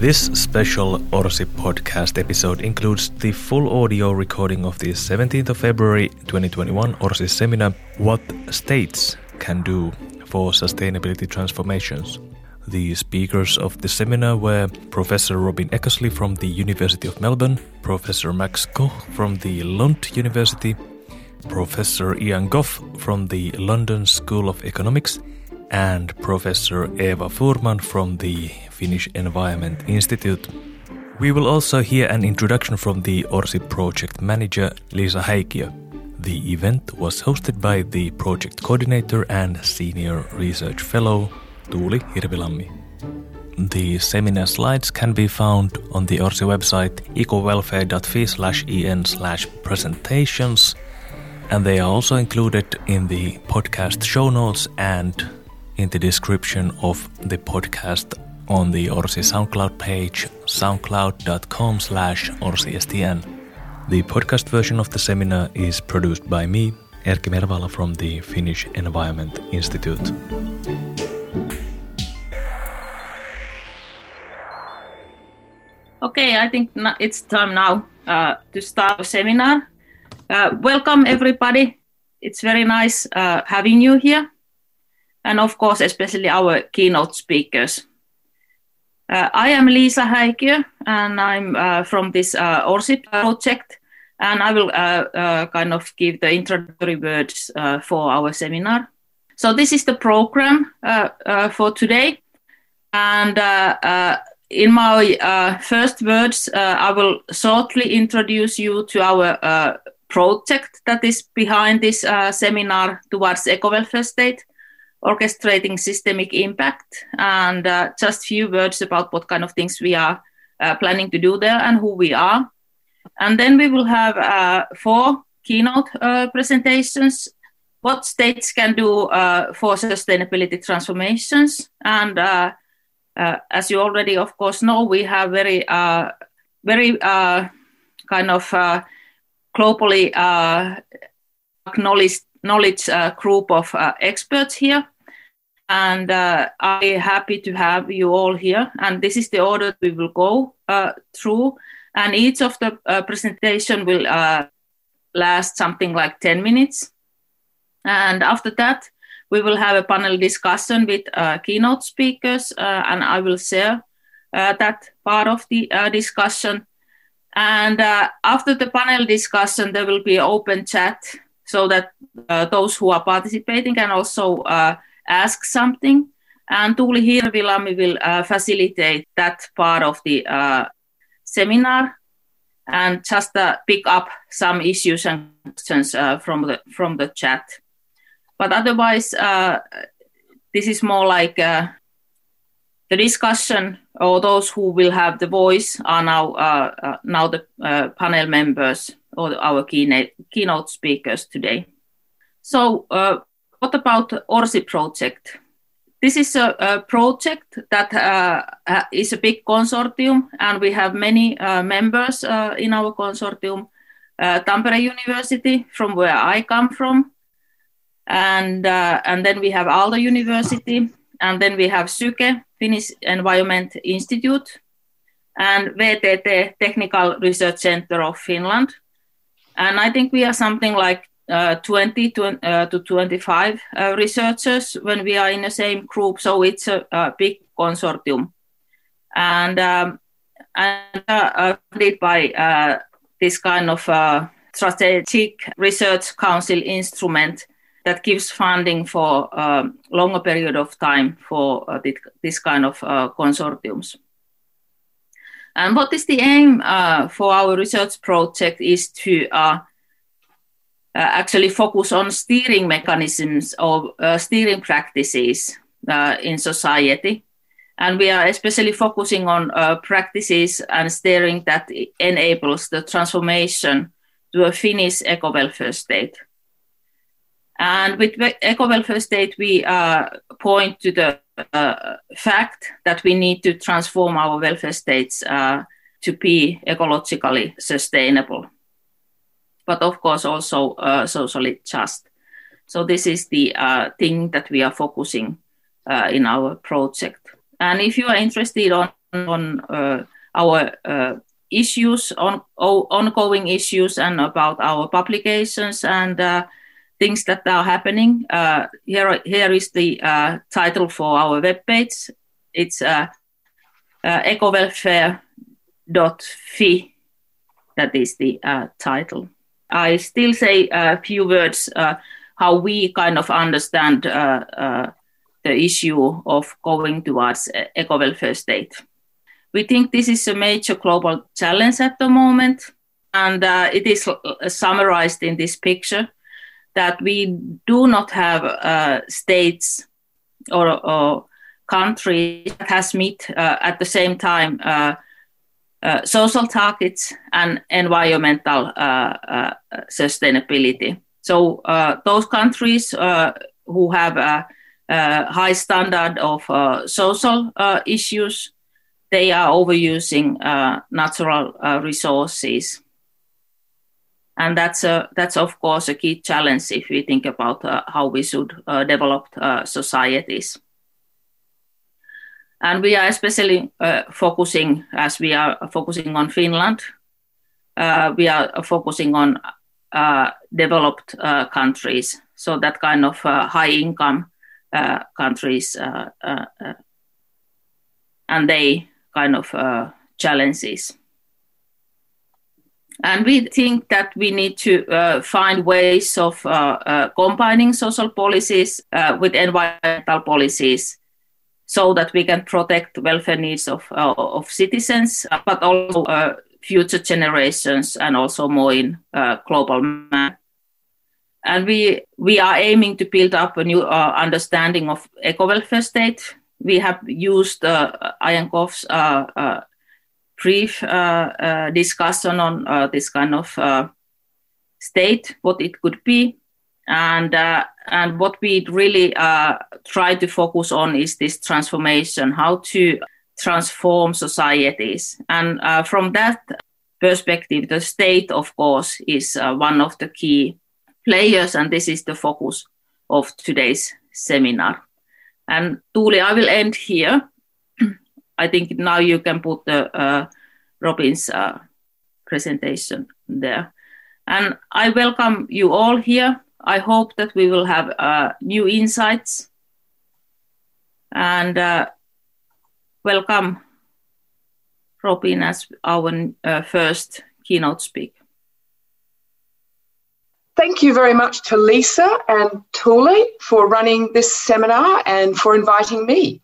This special Orsi podcast episode includes the full audio recording of the 17th of February 2021 Orsi seminar What States Can Do for Sustainability Transformations. The speakers of the seminar were Professor Robyn Eckersley from the University of Melbourne, Professor Max Koch from the Lund University, Professor Ian Gough from the London School of Economics, and Professor Eva Furman from the Finnish Environment Institute. We will also hear an introduction from the ORSI project manager Liisa Häikiö. The event was hosted by the project coordinator and senior research fellow Tuuli Hirvilammi. The seminar slides can be found on the ORSI website ecowelfare.fi slash en slash presentations and they are also included in the podcast show notes and in the description of the podcast on the Orsi SoundCloud page, soundcloud.com slash orsistn. The podcast version of the seminar is produced by me, Erkki Mervaala from the Finnish Environment Institute. Okay, I think it's time now uh, to start the seminar. Uh, welcome, everybody. It's very nice uh, having you here. And of course, especially our keynote speakers. Uh, I am Liisa Häikiö, and I'm uh, from this uh, ORSIP project. And I will uh, kind of give the introductory words for our seminar. So, this is the program for today. And in my first words, I will shortly introduce you to our project that is behind this uh, seminar towards eco-welfare state, orchestrating systemic impact, and uh, just few words about what kind of things we are uh, planning to do there and who we are. And then we will have uh, four keynote uh, presentations, what states can do uh, for sustainability transformations. And as you already, of course, know, we have very, very kind of globally uh, acknowledged knowledge uh, group of uh, experts here. And I'm happy to have you all here. And this is the order we will go through. And each of the presentation will last something like 10 minutes. And after that, we will have a panel discussion with uh, keynote speakers, uh, and I will share uh, that part of the discussion. And uh, after the panel discussion, there will be open chat so that uh, those who are participating can also uh, ask something. And Tuuli Hirvilammi will uh, facilitate that part of the uh, seminar and just uh, pick up some issues and questions from the from the chat. But otherwise, this is more like the discussion or those who will have the voice are now uh, uh, now the uh, panel members or our keynote, keynote speakers today. So, uh, what about ORSI project? This is a, a project that uh, is a big consortium, and we have many uh, members in our consortium. Tampere University, from where I come from, and and then we have Aalto University, and then we have Syke, Finnish Environment Institute, and VTT Technical Research Center of Finland. And I think we are something like uh, 20 to, uh, to 25 uh, researchers when we are in the same group. So it's a, a big consortium. And, um, and uh, funded by uh, this kind of uh, strategic research council instrument that gives funding for a um, longer period of time for uh, this kind of uh, consortiums. And what is the aim uh, for our research project is to uh, uh, actually focus on steering mechanisms or uh, steering practices in society. And we are especially focusing on practices and steering that enables the transformation to a Finnish eco-welfare state. And with eco-welfare state, we uh, point to the uh, fact that we need to transform our welfare states uh, to be ecologically sustainable, but of course also uh, socially just. So this is the uh, thing that we are focusing uh, in our project. And if you are interested on on uh, our uh, issues, on ongoing issues, and about our publications and things that are happening. Here, here is the title for our webpage. It's ecowelfare.fi. That is the title. I still say a few words uh, how we kind of understand uh, uh, the issue of going towards eco-welfare state. We think this is a major global challenge at the moment, and uh, it is summarized in this picture that we do not have uh, states or, or countries that has meet uh, at the same time uh, social targets and environmental uh, uh, sustainability. So those countries who have a, a, high standard of social issues, they are overusing natural resources and that's a, that's of course a key challenge if we think about uh, how we should uh, develop uh, societies. And we are especially uh, focusing, as we are focusing on Finland, uh, we are focusing on uh, developed countries, so that kind of high income countries, and they kind of challenges. And we think that we need to uh, find ways of uh, uh, combining social policies uh, with environmental policies so that we can protect welfare needs of, uh, of citizens, but also uh, future generations and also more in global manner. And we, we are aiming to build up a new understanding of eco-welfare state. We have used uh, brief uh, uh, discussion on uh, this kind of state, what it could be, and and what we really try to focus on is this transformation, how to transform societies, and from that perspective, the state, of course, is one of the key players, and this is the focus of today's seminar. And Tuuli, I will end here. I think now you can put the uh, Robyn's uh, presentation there. And I welcome you all here. I hope that we will have uh, new insights. And uh, welcome Robyn as our uh, first keynote speaker. Thank you very much to Liisa and Tuuli for running this seminar and for inviting me.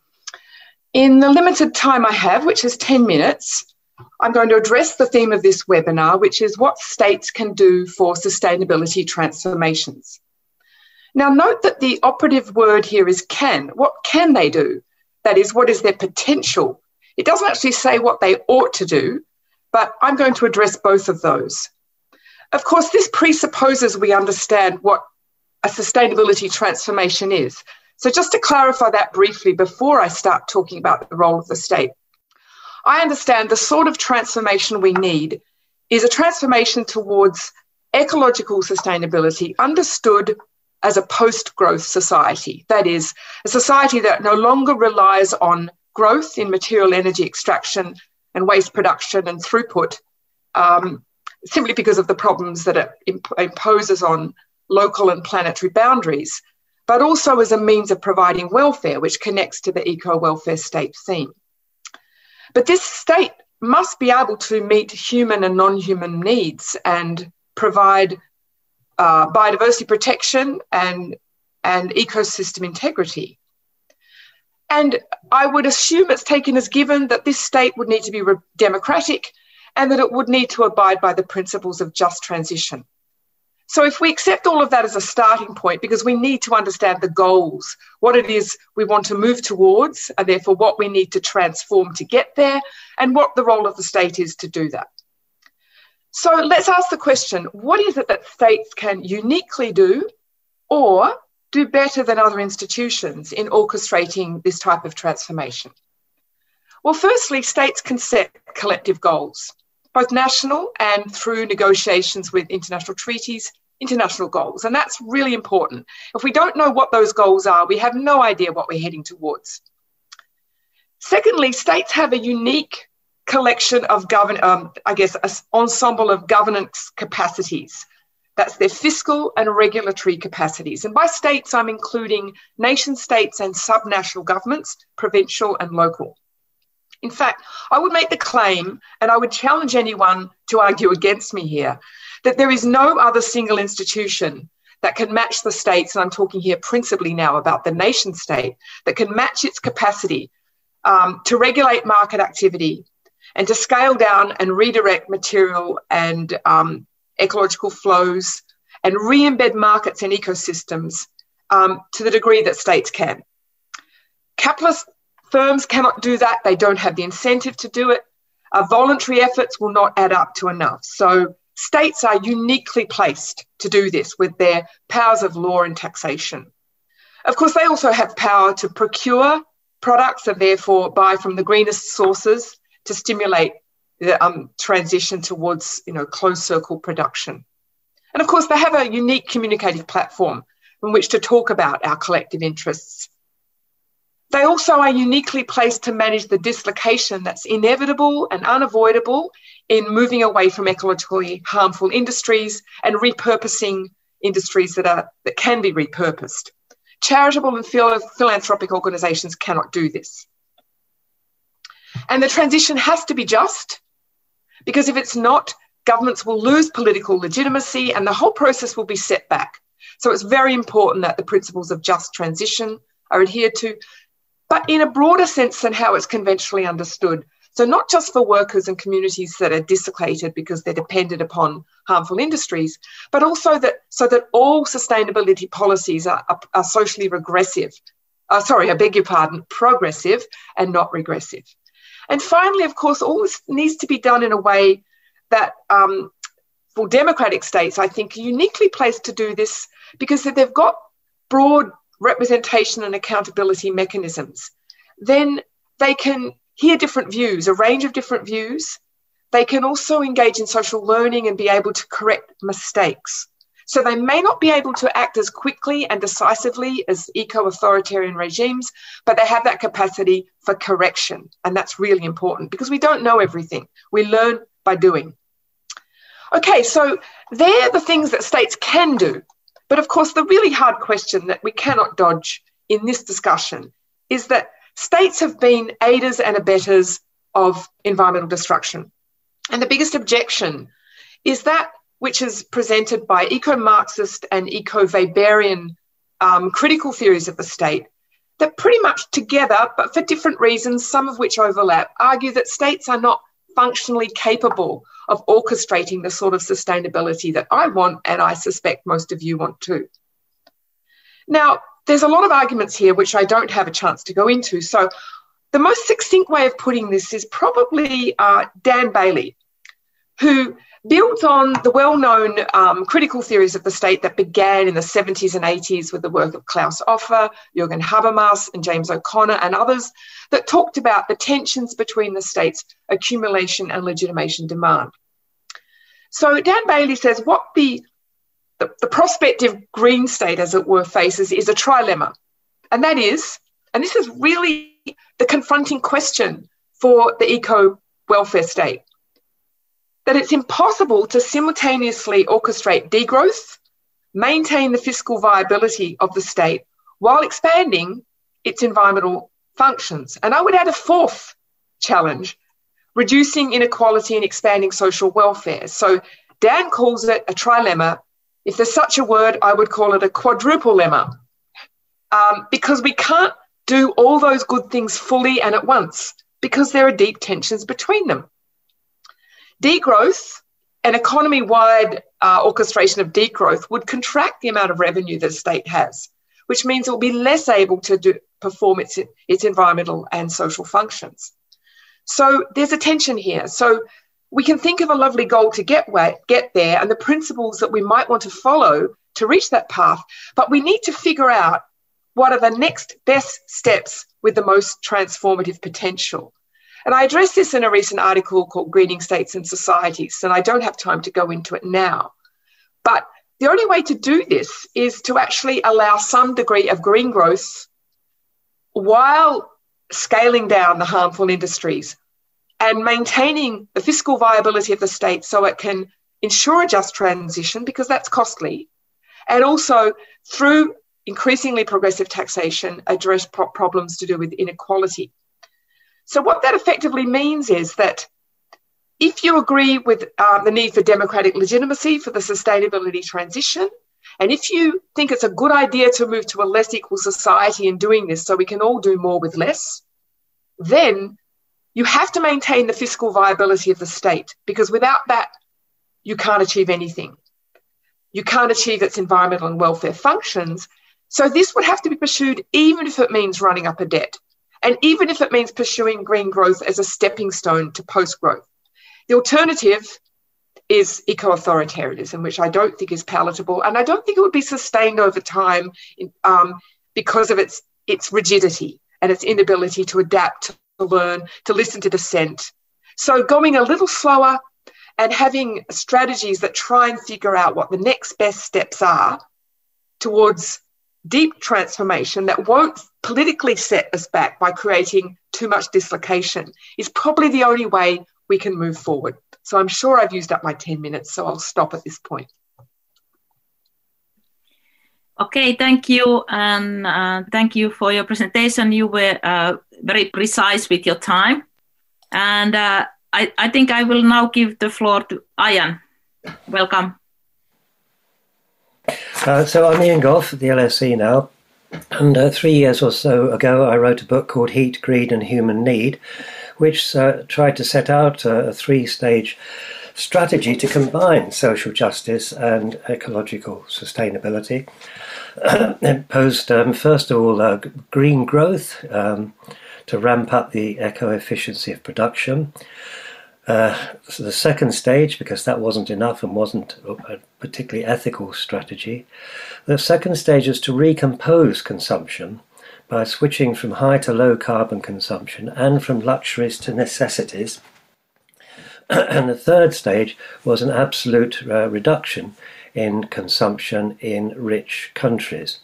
In the limited time I have, which is 10 minutes, I'm going to address the theme of this webinar, which is what states can do for sustainability transformations. Now, note that the operative word here is can. What can they do? That is, what is their potential? It doesn't actually say what they ought to do, but I'm going to address both of those. Of course, this presupposes we understand what a sustainability transformation is. So, just to clarify that briefly before I start talking about the role of the state, I understand the sort of transformation we need is a transformation towards ecological sustainability understood as a post growth society. That is, a society that no longer relies on growth in material energy extraction and waste production and throughput um, simply because of the problems that it imp- imposes on local and planetary boundaries, but also as a means of providing welfare, which connects to the eco welfare state theme. But this state must be able to meet human and non human needs and provide uh, biodiversity protection and, and ecosystem integrity. And I would assume it's taken as given that this state would need to be re- democratic and that it would need to abide by the principles of just transition. So, if we accept all of that as a starting point, because we need to understand the goals, what it is we want to move towards, and therefore what we need to transform to get there, and what the role of the state is to do that. So, let's ask the question what is it that states can uniquely do or do better than other institutions in orchestrating this type of transformation? Well, firstly, states can set collective goals both national and through negotiations with international treaties, international goals. And that's really important. If we don't know what those goals are, we have no idea what we're heading towards. Secondly, states have a unique collection of govern, um, I guess, an ensemble of governance capacities. That's their fiscal and regulatory capacities. And by states, I'm including nation states and subnational governments, provincial and local. In fact, I would make the claim, and I would challenge anyone to argue against me here, that there is no other single institution that can match the states, and I'm talking here principally now about the nation state, that can match its capacity um, to regulate market activity and to scale down and redirect material and um, ecological flows and re embed markets and ecosystems um, to the degree that states can. Capitalist firms cannot do that, they don't have the incentive to do it. Uh, voluntary efforts will not add up to enough. So, states are uniquely placed to do this with their powers of law and taxation. Of course, they also have power to procure products and therefore buy from the greenest sources to stimulate the um, transition towards you know closed circle production. And of course, they have a unique communicative platform in which to talk about our collective interests. They also are uniquely placed to manage the dislocation that's inevitable and unavoidable in moving away from ecologically harmful industries and repurposing industries that are that can be repurposed. Charitable and philanthropic organisations cannot do this. And the transition has to be just, because if it's not, governments will lose political legitimacy and the whole process will be set back. So it's very important that the principles of just transition are adhered to, but in a broader sense than how it's conventionally understood. So, not just for workers and communities that are dislocated because they're dependent upon harmful industries, but also that so that all sustainability policies are, are, are socially regressive. Uh, sorry, I beg your pardon, progressive and not regressive. And finally, of course, all this needs to be done in a way that, um, for democratic states, I think, uniquely placed to do this because they've got broad representation and accountability mechanisms. Then they can hear different views, a range of different views. They can also engage in social learning and be able to correct mistakes. So they may not be able to act as quickly and decisively as eco authoritarian regimes, but they have that capacity for correction. And that's really important because we don't know everything. We learn by doing. Okay, so they're the things that states can do. But of course, the really hard question that we cannot dodge in this discussion is that states have been aiders and abettors of environmental destruction. And the biggest objection is that which is presented by eco Marxist and eco Weberian um, critical theories of the state, that pretty much together, but for different reasons, some of which overlap, argue that states are not functionally capable of orchestrating the sort of sustainability that I want, and I suspect most of you want too. Now, there's a lot of arguments here which I don't have a chance to go into. So, the most succinct way of putting this is probably uh, Dan Bailey, who builds on the well known um, critical theories of the state that began in the 70s and 80s with the work of Claus Offe, Jürgen Habermas, and James O'Connor, and others that talked about the tensions between the state's accumulation and legitimation demand. So Dan Bailey says what the, the, the prospective green state, as it were, faces is a trilemma. And that is, and this is really the confronting question for the eco welfare state that it's impossible to simultaneously orchestrate degrowth, maintain the fiscal viability of the state while expanding its environmental functions. And I would add a fourth challenge reducing inequality and expanding social welfare. So Dan calls it a trilemma. If there's such a word, I would call it a quadruple lemma um, because we can't do all those good things fully and at once because there are deep tensions between them. Degrowth, an economy wide uh, orchestration of degrowth, would contract the amount of revenue that a state has, which means it will be less able to do, perform its, its environmental and social functions. So there's a tension here. So we can think of a lovely goal to get, where, get there and the principles that we might want to follow to reach that path, but we need to figure out what are the next best steps with the most transformative potential. And I addressed this in a recent article called Greening States and Societies, and I don't have time to go into it now. But the only way to do this is to actually allow some degree of green growth while scaling down the harmful industries and maintaining the fiscal viability of the state so it can ensure a just transition because that's costly, and also through increasingly progressive taxation, address pro- problems to do with inequality. So, what that effectively means is that if you agree with uh, the need for democratic legitimacy for the sustainability transition, and if you think it's a good idea to move to a less equal society in doing this so we can all do more with less, then you have to maintain the fiscal viability of the state because without that, you can't achieve anything. You can't achieve its environmental and welfare functions. So this would have to be pursued even if it means running up a debt and even if it means pursuing green growth as a stepping stone to post growth. The alternative is eco authoritarianism, which I don't think is palatable, and I don't think it would be sustained over time um, because of its its rigidity and its inability to adapt, to learn, to listen to dissent. So going a little slower and having strategies that try and figure out what the next best steps are towards deep transformation that won't politically set us back by creating too much dislocation is probably the only way we can move forward. So I'm sure I've used up my 10 minutes, so I'll stop at this point. Okay, thank you. And uh, thank you for your presentation. You were uh, very precise with your time. And uh, I, I think I will now give the floor to Ian. Welcome. Uh, so I'm Ian Gough, at the LSE now. And uh, three years or so ago, I wrote a book called Heat, Greed and Human Need, which uh, tried to set out a three stage strategy to combine social justice and ecological sustainability. it posed, um, first of all, uh, green growth um, to ramp up the eco efficiency of production. Uh, so the second stage, because that wasn't enough and wasn't a particularly ethical strategy, the second stage is to recompose consumption by switching from high to low carbon consumption and from luxuries to necessities. and the third stage was an absolute uh, reduction in consumption in rich countries,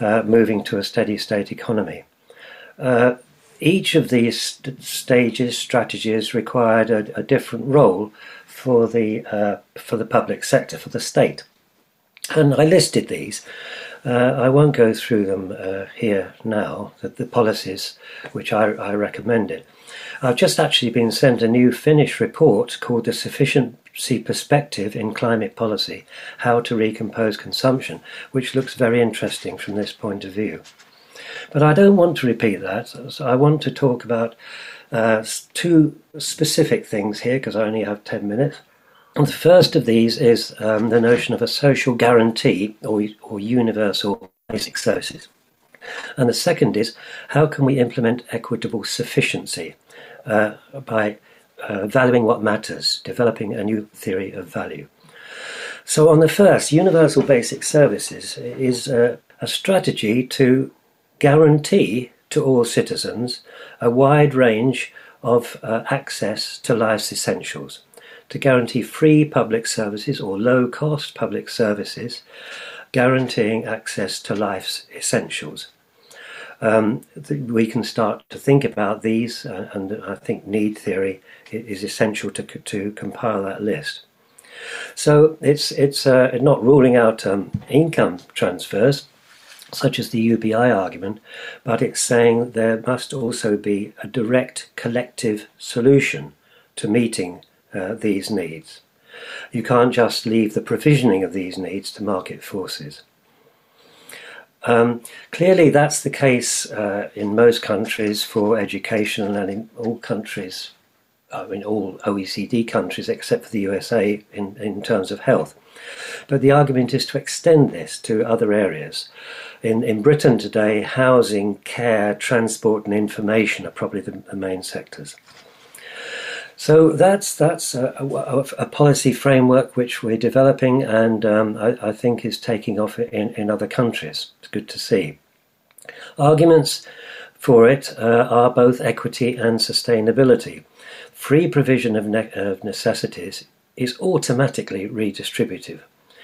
uh, moving to a steady state economy. Uh, each of these st- stages, strategies, required a, a, different role for the uh, for the public sector, for the state, and I listed these. Uh, I won't go through them uh, here now. The, the, policies which I, I recommended. I've just actually been sent a new Finnish report called the Sufficiency Perspective in Climate Policy: How to Recompose Consumption, which looks very interesting from this point of view. But I don't want to repeat that. So I want to talk about uh, two specific things here because I only have 10 minutes. And the first of these is um, the notion of a social guarantee or, or universal basic services. And the second is how can we implement equitable sufficiency uh, by uh, valuing what matters, developing a new theory of value. So, on the first, universal basic services is a strategy to guarantee to all citizens a wide range of uh, access to life's essentials, to guarantee free public services or low cost public services, guaranteeing access to life's essentials. Um, we can start to think about these, uh, and I think need theory is essential to, to compile that list. So it's it's uh, not ruling out um, income transfers, such as the UBI argument, but it's saying there must also be a direct collective solution to meeting uh, these needs. You can't just leave the provisioning of these needs to market forces. Um, clearly, that's the case uh, in most countries for education and in all countries, uh, in all OECD countries except for the USA in, in terms of health. But the argument is to extend this to other areas. In, in Britain today, housing, care, transport, and information are probably the, the main sectors. So that's that's a, a, a, policy framework which we're developing, and um, I, I, think is taking off in, in other countries. It's good to see. Arguments for it uh, are both equity and sustainability. Free provision of, ne- of necessities is automatically redistributive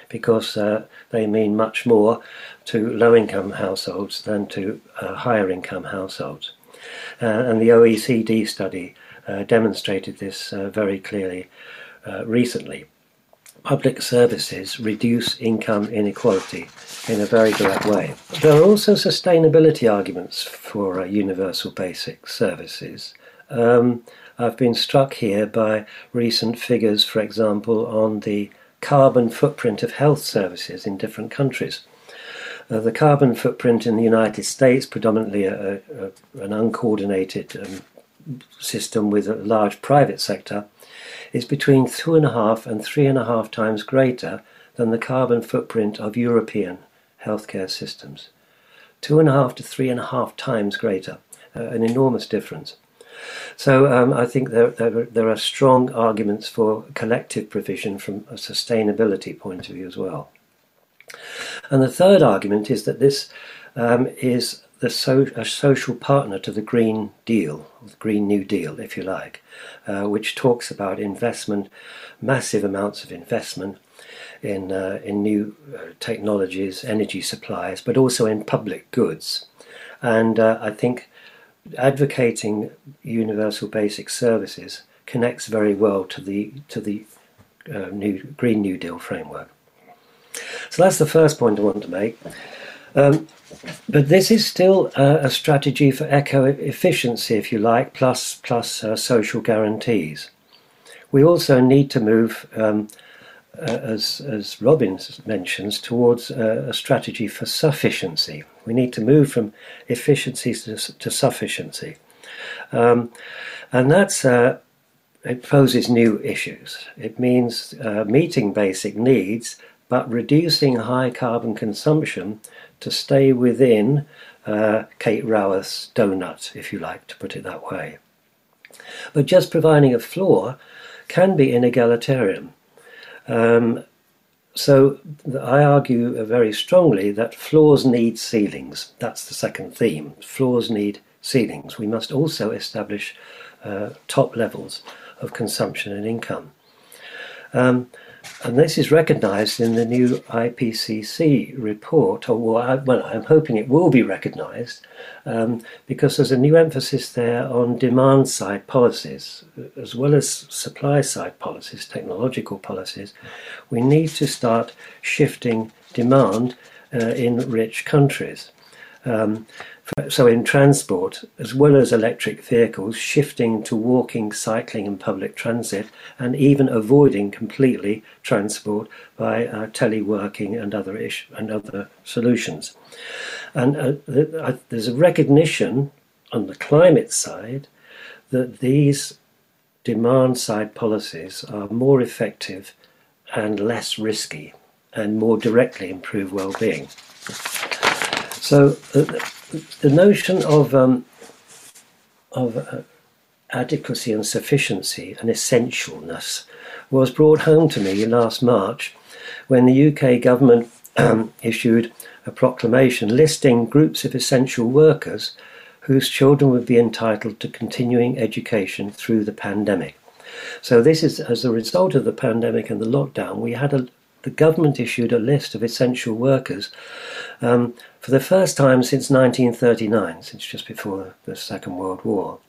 because uh, they mean much more to low income households than to uh, higher income households. Uh, and the OECD study uh, demonstrated this uh, very clearly uh, recently. Public services reduce income inequality in a very direct way. There are also sustainability arguments for universal basic services. Um, I've been struck here by recent figures, for example, on the carbon footprint of health services in different countries. Uh, the carbon footprint in the United States, predominantly a, a, an uncoordinated um, system with a large private sector, is between two and a half and three and a half times greater than the carbon footprint of European healthcare systems. Two and a half to three and a half times greater, uh, an enormous difference. So um, I think there, there, there, are strong arguments for collective provision from a sustainability point of view as well. And the third argument is that this um, is the so, a social partner to the Green Deal, the Green New Deal, if you like, uh, which talks about investment, massive amounts of investment in uh, in new uh, technologies, energy supplies, but also in public goods. And uh, I think advocating universal basic services connects very well to the to the uh, new Green New Deal framework. So that's the first point I want to make. Um, but this is still uh, a strategy for eco efficiency, if you like, plus plus uh, social guarantees. We also need to move, um, as as Robbins mentions, towards uh, a strategy for sufficiency. We need to move from efficiency to, to sufficiency. Um, and that's uh, it poses new issues. It means uh, meeting basic needs, but reducing high carbon consumption to stay within uh, Kate Raworth's donut, if you like to put it that way. But just providing a floor can be inegalitarian. Um, so I argue very strongly that floors need ceilings. That's the second theme. Floors need ceilings. We must also establish uh, top levels of consumption and income. Um, and this is recognised in the new IPCC report, or well, I'm hoping it will be recognised, um, because there's a new emphasis there on demand side policies, as well as supply side policies, technological policies. We need to start shifting demand uh, in rich countries. Um, so, in transport, as well as electric vehicles, shifting to walking, cycling, and public transit, and even avoiding completely transport by uh, teleworking and other ish- and other solutions. And uh, uh, there's a recognition on the climate side that these demand side policies are more effective and less risky, and more directly improve well-being. So. Uh, the notion of um, of uh, adequacy and sufficiency and essentialness was brought home to me last March when the UK government um, issued a proclamation listing groups of essential workers whose children would be entitled to continuing education through the pandemic. So this is as a result of the pandemic and the lockdown. We had a the government issued a list of essential workers um, for the first time since 1939, since just before the Second World War.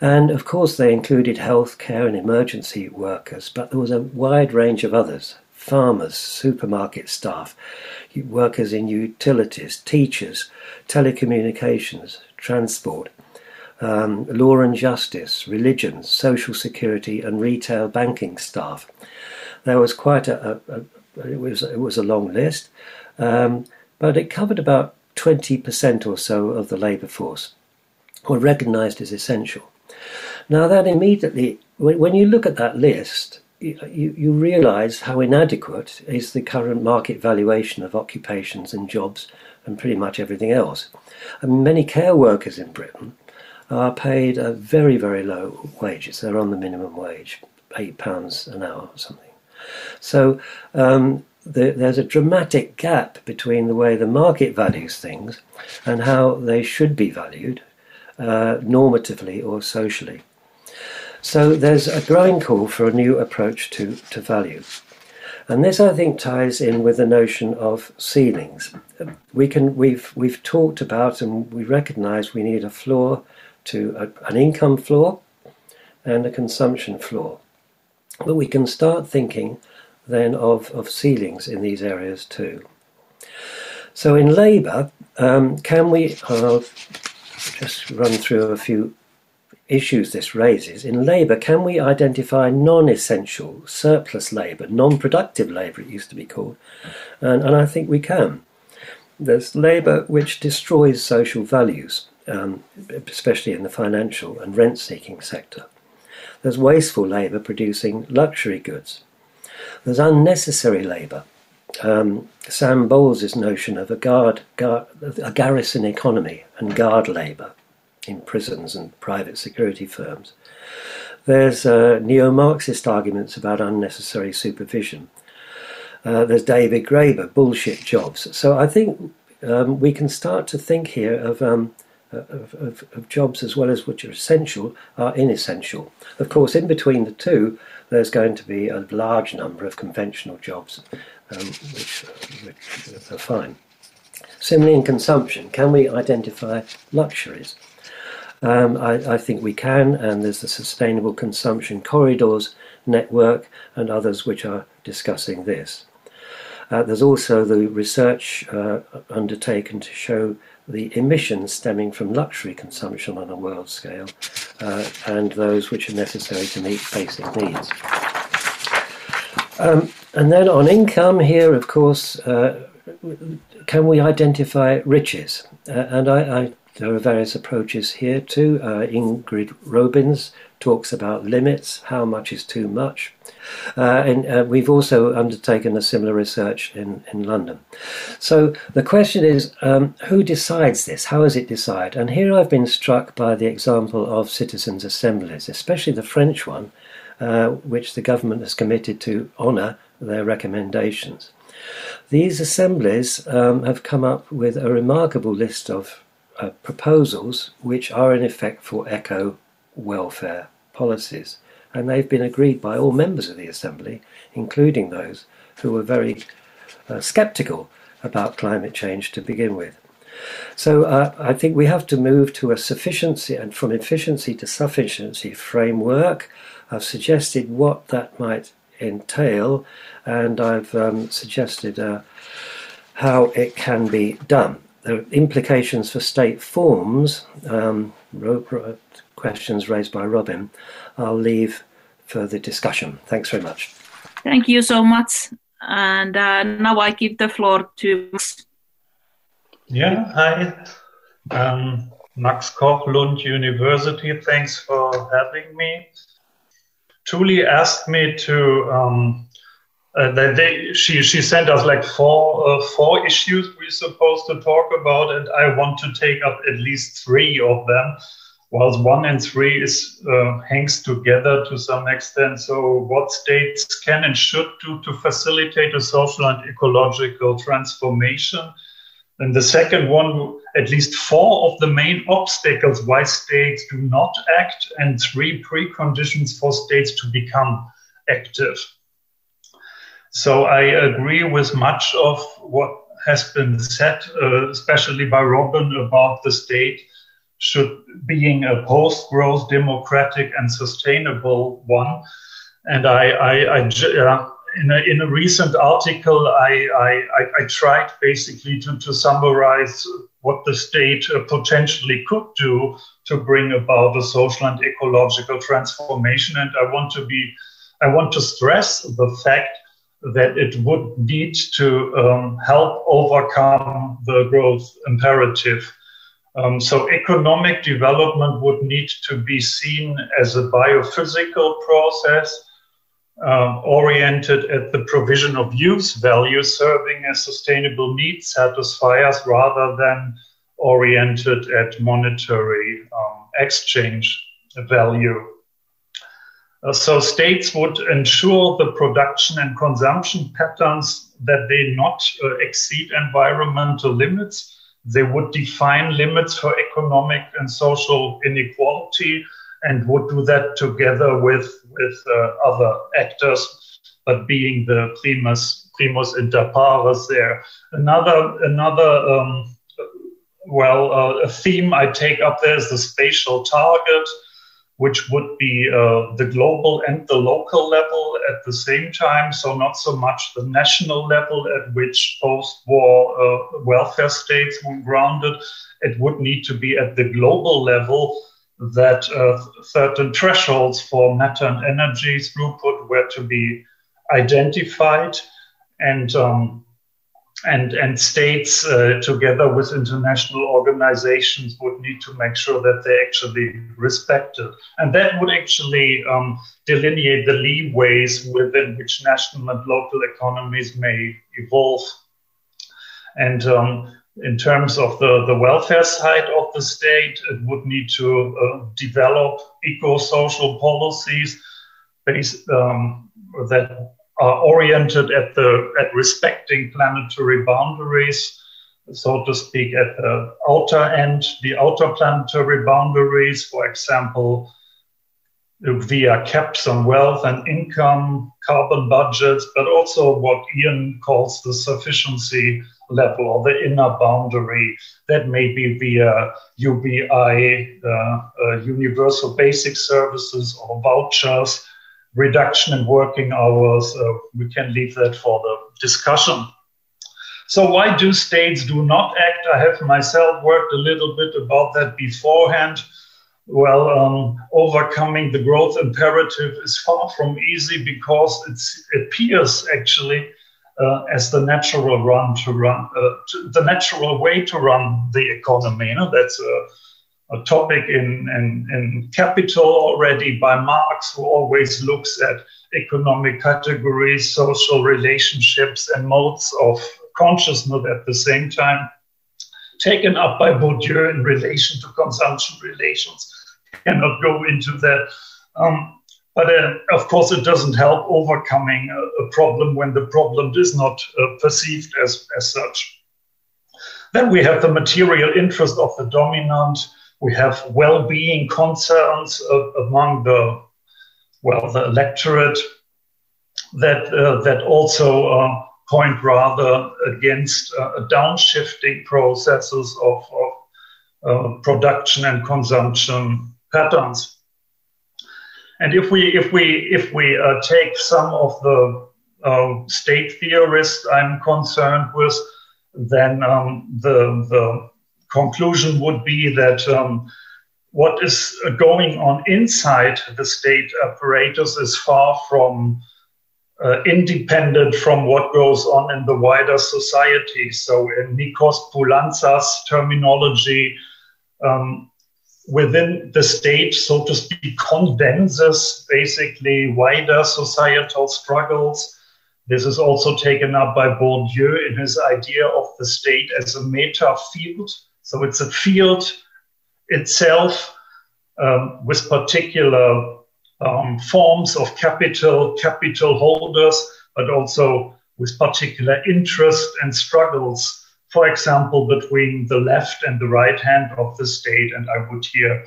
And of course, they included healthcare and emergency workers, but there was a wide range of others farmers, supermarket staff, workers in utilities, teachers, telecommunications, transport, um, law and justice, religion, social security, and retail banking staff there was quite a, a, a it was it was a long list, um, but it covered about twenty percent or so of the labour force were recognised as essential. Now that immediately, when, you look at that list, you, you, realise how inadequate is the current market valuation of occupations and jobs and pretty much everything else. Mean, many care workers in Britain are paid very, very low wages. They're on the minimum wage, £8 an hour or something. So um, the, there's a dramatic gap between the way the market values things and how they should be valued uh, normatively or socially. So there's a growing call for a new approach to, to value. And this, I think, ties in with the notion of ceilings. We can, we've, we've talked about and we recognise we need a floor to a, an income floor and a consumption floor. But we can start thinking then of, of ceilings in these areas too. So in labour, um, can we, I'll just run through a few issues this raises. In labour, can we identify non essential, surplus labour, non productive labour, it used to be called? And, and I think we can. There's labour which destroys social values, um, especially in the financial and rent seeking sector. There's wasteful labour producing luxury goods. There's unnecessary labour. Um, Sam Bowles' notion of a guard, guard, a garrison economy and guard labour in prisons and private security firms. There's uh, neo Marxist arguments about unnecessary supervision. Uh, there's David Graeber, bullshit jobs. So I think um, we can start to think here of, um, of, of, of, jobs as well as which are essential are inessential. Of course, in between the two, there's going to be a large number of conventional jobs um, which, which are fine. Similarly, in consumption, can we identify luxuries? Um, I, I, think we can, and there's the Sustainable Consumption Corridors Network and others which are discussing this. Uh, there's also the research uh, undertaken to show the emissions stemming from luxury consumption on a world scale uh, and those which are necessary to meet basic needs. Um, and then on income, here, of course, uh, can we identify riches? Uh, and I, I there are various approaches here too. Uh, Ingrid Robeyns talks about limits, how much is too much. Uh, and uh, we've also undertaken a similar research in, in London. So the question is um, who decides this? How is it decided? And here I've been struck by the example of citizens' assemblies, especially the French one, uh, which the government has committed to honour their recommendations. These assemblies um, have come up with a remarkable list of uh, proposals which are in effect for eco welfare policies. And they've been agreed by all members of the Assembly, including those who were very uh, sceptical about climate change to begin with. So uh, I think we have to move to a sufficiency and from efficiency to sufficiency framework. I've suggested what that might entail, and I've um, suggested uh, how it can be done the implications for state forms, um, questions raised by Robyn, I'll leave for the discussion. Thanks very much. Thank you so much. And uh, now I give the floor to Max. Yeah, hi. Um, Max Koch, Lund University. Thanks for having me. Tuuli asked me to um, uh, they, she she sent us like four uh, four issues we're supposed to talk about, and I want to take up at least three of them. Whilst one and three is uh, hangs together to some extent. So, what states can and should do to facilitate a social and ecological transformation? And the second one, at least four of the main obstacles why states do not act, and three preconditions for states to become active. So I agree with much of what has been said, uh, especially by Robyn about the state should being a post-growth, democratic, and sustainable one. And I, I, I uh, in, a, in a recent article, I, I, I tried basically to, to summarize what the state uh, potentially could do to bring about a social and ecological transformation. And I want to be, I want to stress the fact that it would need to um, help overcome the growth imperative. Um, so, economic development would need to be seen as a biophysical process uh, oriented at the provision of use value, serving as sustainable need satisfiers rather than oriented at monetary um, exchange value. Uh, so states would ensure the production and consumption patterns that they not uh, exceed environmental limits. They would define limits for economic and social inequality and would do that together with, with uh, other actors, but being the primus, primus inter pares there. Another, another um, well, uh, a theme I take up there is the spatial target, which would be uh, the global and the local level at the same time. So, not so much the national level at which post war uh, welfare states were grounded. It would need to be at the global level that uh, certain thresholds for matter and energy throughput were to be identified. And um, and and states uh, together with international organizations would need to make sure that they actually respect it and that would actually um, delineate the leeways within which national and local economies may evolve. And um, in terms of the, the welfare side of the state it would need to uh, develop eco-social policies based um, that are oriented at the at respecting planetary boundaries, so to speak, at the outer end, the outer planetary boundaries, for example, via caps on wealth and income, carbon budgets, but also what Ian calls the sufficiency level or the inner boundary. That may be via UBI, uh, uh, universal basic services or vouchers reduction in working hours, uh, we can leave that for the discussion. So, why do states do not act? I have myself worked a little bit about that beforehand. Well, um, overcoming the growth imperative is far from easy because it appears actually uh, as the natural run to run, uh, to the natural way to run the economy. You know, that's a a topic in, in, in Capital already by Marx, who always looks at economic categories, social relationships, and modes of consciousness at the same time, taken up by Bourdieu in relation to consumption relations. Cannot go into that. Um, but uh, of course, it doesn't help overcoming a, a problem when the problem is not uh, perceived as, as such. Then we have the material interest of the dominant we have well-being concerns among the well the electorate that uh, that also uh, point rather against uh, downshifting processes of, of uh, production and consumption patterns. And if we if we if we uh, take some of the uh, state theorists I'm concerned with, then um, the the conclusion would be that um, what is going on inside the state apparatus is far from uh, independent from what goes on in the wider society. So, in Nikos Poulantzas' terminology, um, within the state, so to speak, condenses basically wider societal struggles. This is also taken up by Bourdieu in his idea of the state as a meta field so it's a field itself um, with particular um, forms of capital, capital holders, but also with particular interest and struggles, for example, between the left and the right hand of the state. And I would here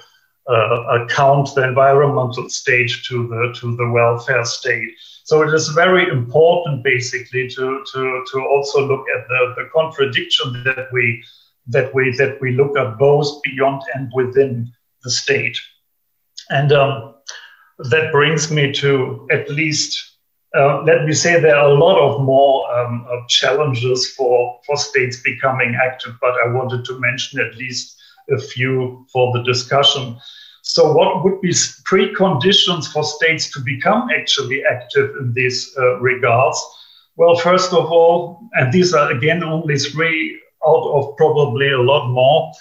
uh, count the environmental state to the, to the welfare state. So it is very important, basically, to, to, to also look at the, the contradiction that we that we that we look at both beyond and within the state. And um, that brings me to at least uh, let me say there are a lot of more um, uh, challenges for for states becoming active, but I wanted to mention at least a few for the discussion. So, what would be preconditions for states to become actually active in these uh, regards? Well, first of all, and these are again only three out of probably a lot more.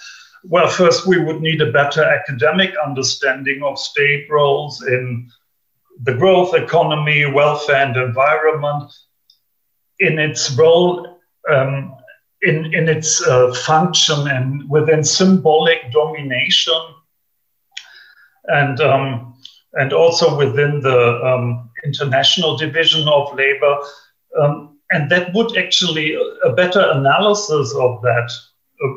Well, first, we would need a better academic understanding of state roles in the growth economy, welfare, and environment, in its role, um, in, in its uh, function, and within symbolic domination, and, um, and also within the um, international division of labor. And that would actually a better analysis of that uh,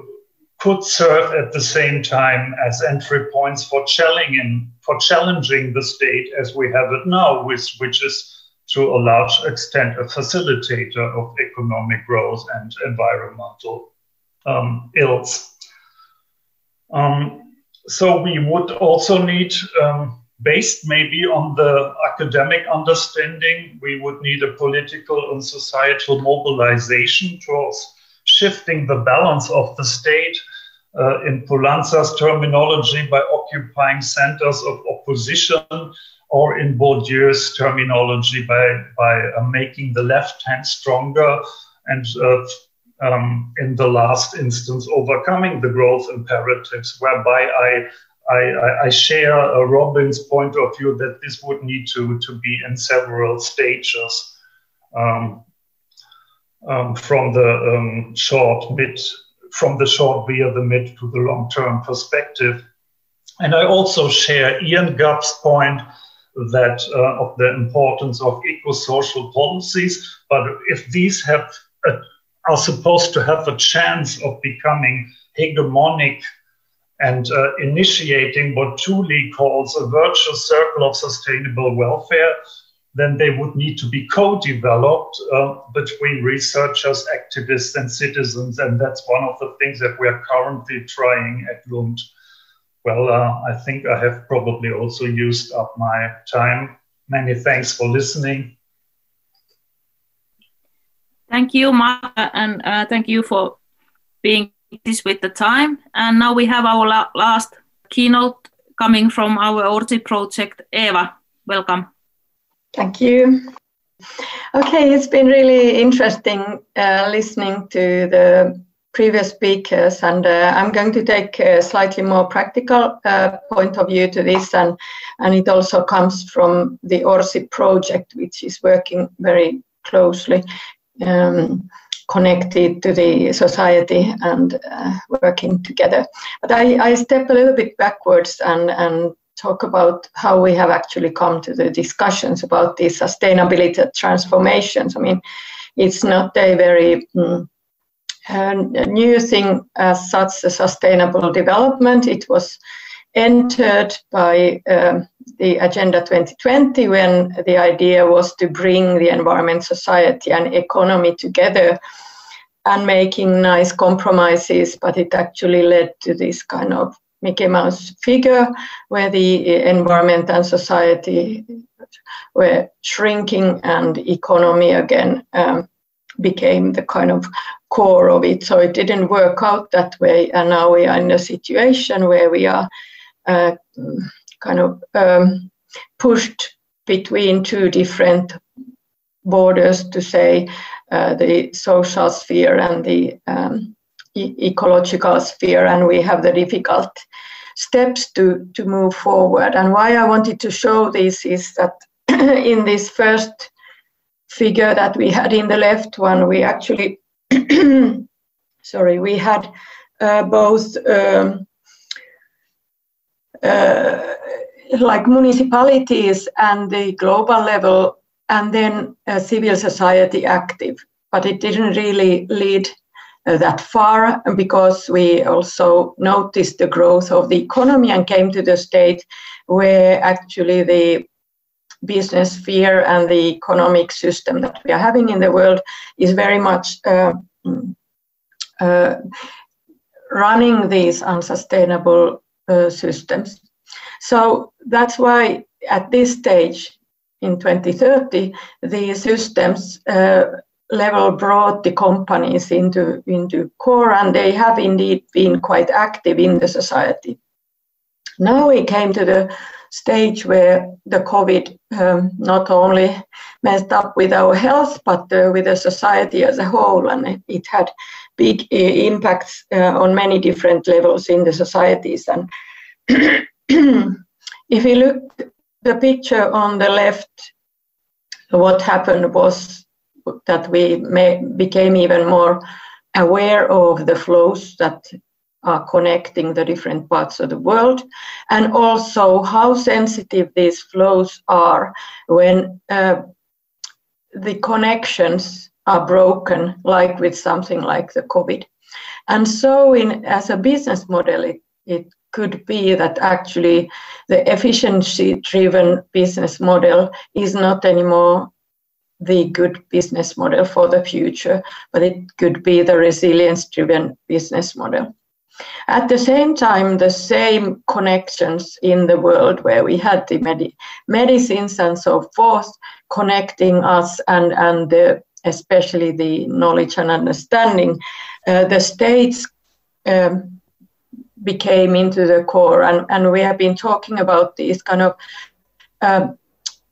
could serve at the same time as entry points for challenging for challenging the state as we have it now, which which is to a large extent a facilitator of economic growth and environmental um, ills. Um, so we would also need, um, based maybe on the academic understanding, we would need a political and societal mobilization towards shifting the balance of the state uh, in Poulantzas terminology by occupying centers of opposition or in Bourdieu's terminology by, by uh, making the left hand stronger and uh, um, in the last instance overcoming the growth imperatives, whereby I I, I, share uh, Robyn's point of view that this would need to, to be in several stages um, um, from the um, short, mid, from the short via the mid to the long term perspective. And I also share Ian Gough's point that uh, of the importance of eco-social policies. But if these have a, are supposed to have a chance of becoming hegemonic and uh, initiating what Tuuli calls a virtuous circle of sustainable welfare, then they would need to be co-developed uh, between researchers, activists, and citizens. And that's one of the things that we are currently trying at Lund. Well, uh, I think I have probably also used up my time. Many thanks for listening. Thank you, Mark, and uh, thank you for being this with the time. And now we have our la last keynote coming from our ORCID project. Eva, welcome. Thank you. Okay, it's been really interesting uh, listening to the previous speakers, and uh, I'm going to take a slightly more practical uh, point of view to this, and and it also comes from the ORCID project, which is working very closely um, connected to the society and uh, working together. But I, I step a little bit backwards and, and talk about how we have actually come to the discussions about the sustainability transformations. I mean, it's not a very mm, new thing as such, the sustainable development. It was entered by um, the Agenda 2020 when the idea was to bring the environment, society, and economy together and making nice compromises, but it actually led to this kind of Mickey Mouse figure where the environment and society were shrinking and economy again um, became the kind of core of it. So it didn't work out that way. And now we are in a situation where we are uh, kind of um, pushed between two different borders to say uh, the social sphere and the um, e- ecological sphere, and we have the difficult steps to, to move forward. And why I wanted to show this is that in this first figure that we had in the left one, we actually, sorry, we had uh, both um, like municipalities and the global level, and then civil society active. But it didn't really lead uh, that far because we also noticed the growth of the economy and came to the state where actually the business sphere and the economic system that we are having in the world is very much uh, uh, running these unsustainable uh, systems. So that's why at this stage in 2030, the systems uh, level brought the companies into, into core and they have indeed been quite active in the society. Now we came to the stage where the COVID um, not only messed up with our health, but uh, with the society as a whole, and it had big uh, impacts uh, on many different levels in the societies. And if you look the picture on the left, what happened was that we became even more aware of the flows that are connecting the different parts of the world, and also how sensitive these flows are when uh, the connections are broken, like with something like the COVID. And so, in as a business model, it, it could be that actually the efficiency driven business model is not anymore the good business model for the future, but it could be the resilience driven business model. At the same time, the same connections in the world where we had the med- medicines and so forth connecting us and, and the, especially the knowledge and understanding, uh, the states um, became into the core. And, and we have been talking about these kind of um,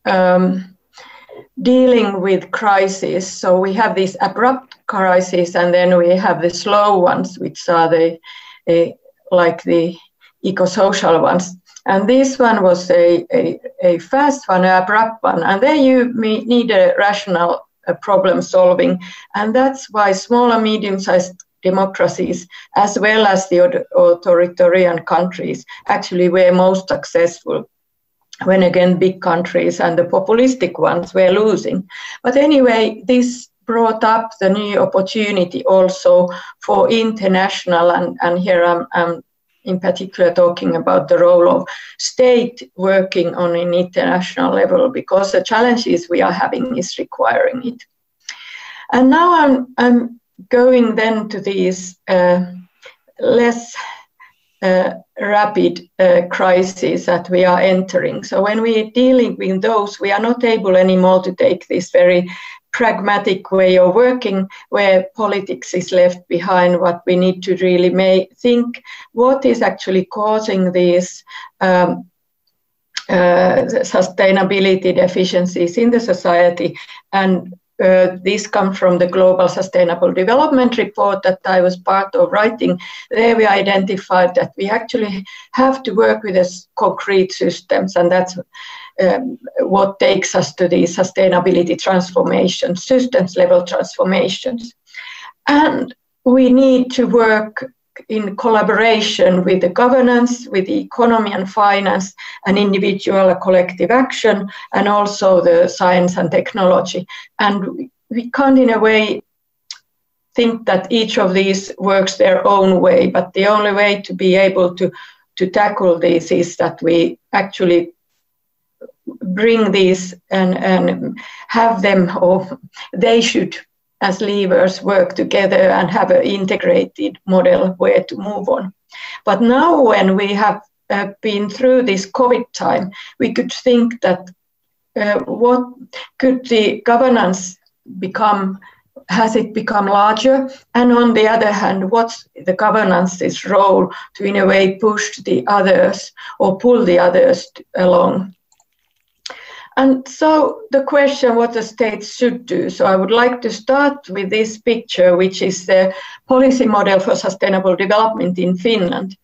um, dealing with crises. So we have these abrupt crises, and then we have the slow ones, which are the uh, like the eco-social ones. And this one was a, a, a fast one, an abrupt one, and then you need a rational problem solving, and that's why small and medium-sized democracies, as well as the authoritarian countries, actually were most successful when again big countries and the populistic ones were losing. But anyway, this brought up the new opportunity also for international, and, and here I'm, I'm in particular talking about the role of state working on an international level because the challenges we are having is requiring it. And now I'm, I'm going then to these uh, less uh, rapid uh, crises that we are entering. So when we're dealing with those, we are not able anymore to take this very pragmatic way of working where politics is left behind what we need to really may think what is actually causing these um, uh, sustainability deficiencies in the society and uh, this comes from the Global Sustainable Development Report that I was part of writing. There we identified that we actually have to work with concrete systems, and that's um, what takes us to the sustainability transformation, systems level transformations. And we need to work in collaboration with the governance, with the economy and finance, and individual and collective action, and also the science and technology. And we can't, in a way, think that each of these works their own way, but the only way to be able to, to tackle this is that we actually bring these and, and have them, or they should as levers work together and have an integrated model where to move on. But now, when we have uh, been through this COVID time, we could think that uh, what could the governance become? Has it become larger? And on the other hand, what's the governance's role to, in a way, push the others or pull the others along? And so the question what the states should do. So I would like to start with this picture, which is the policy model for sustainable development in Finland.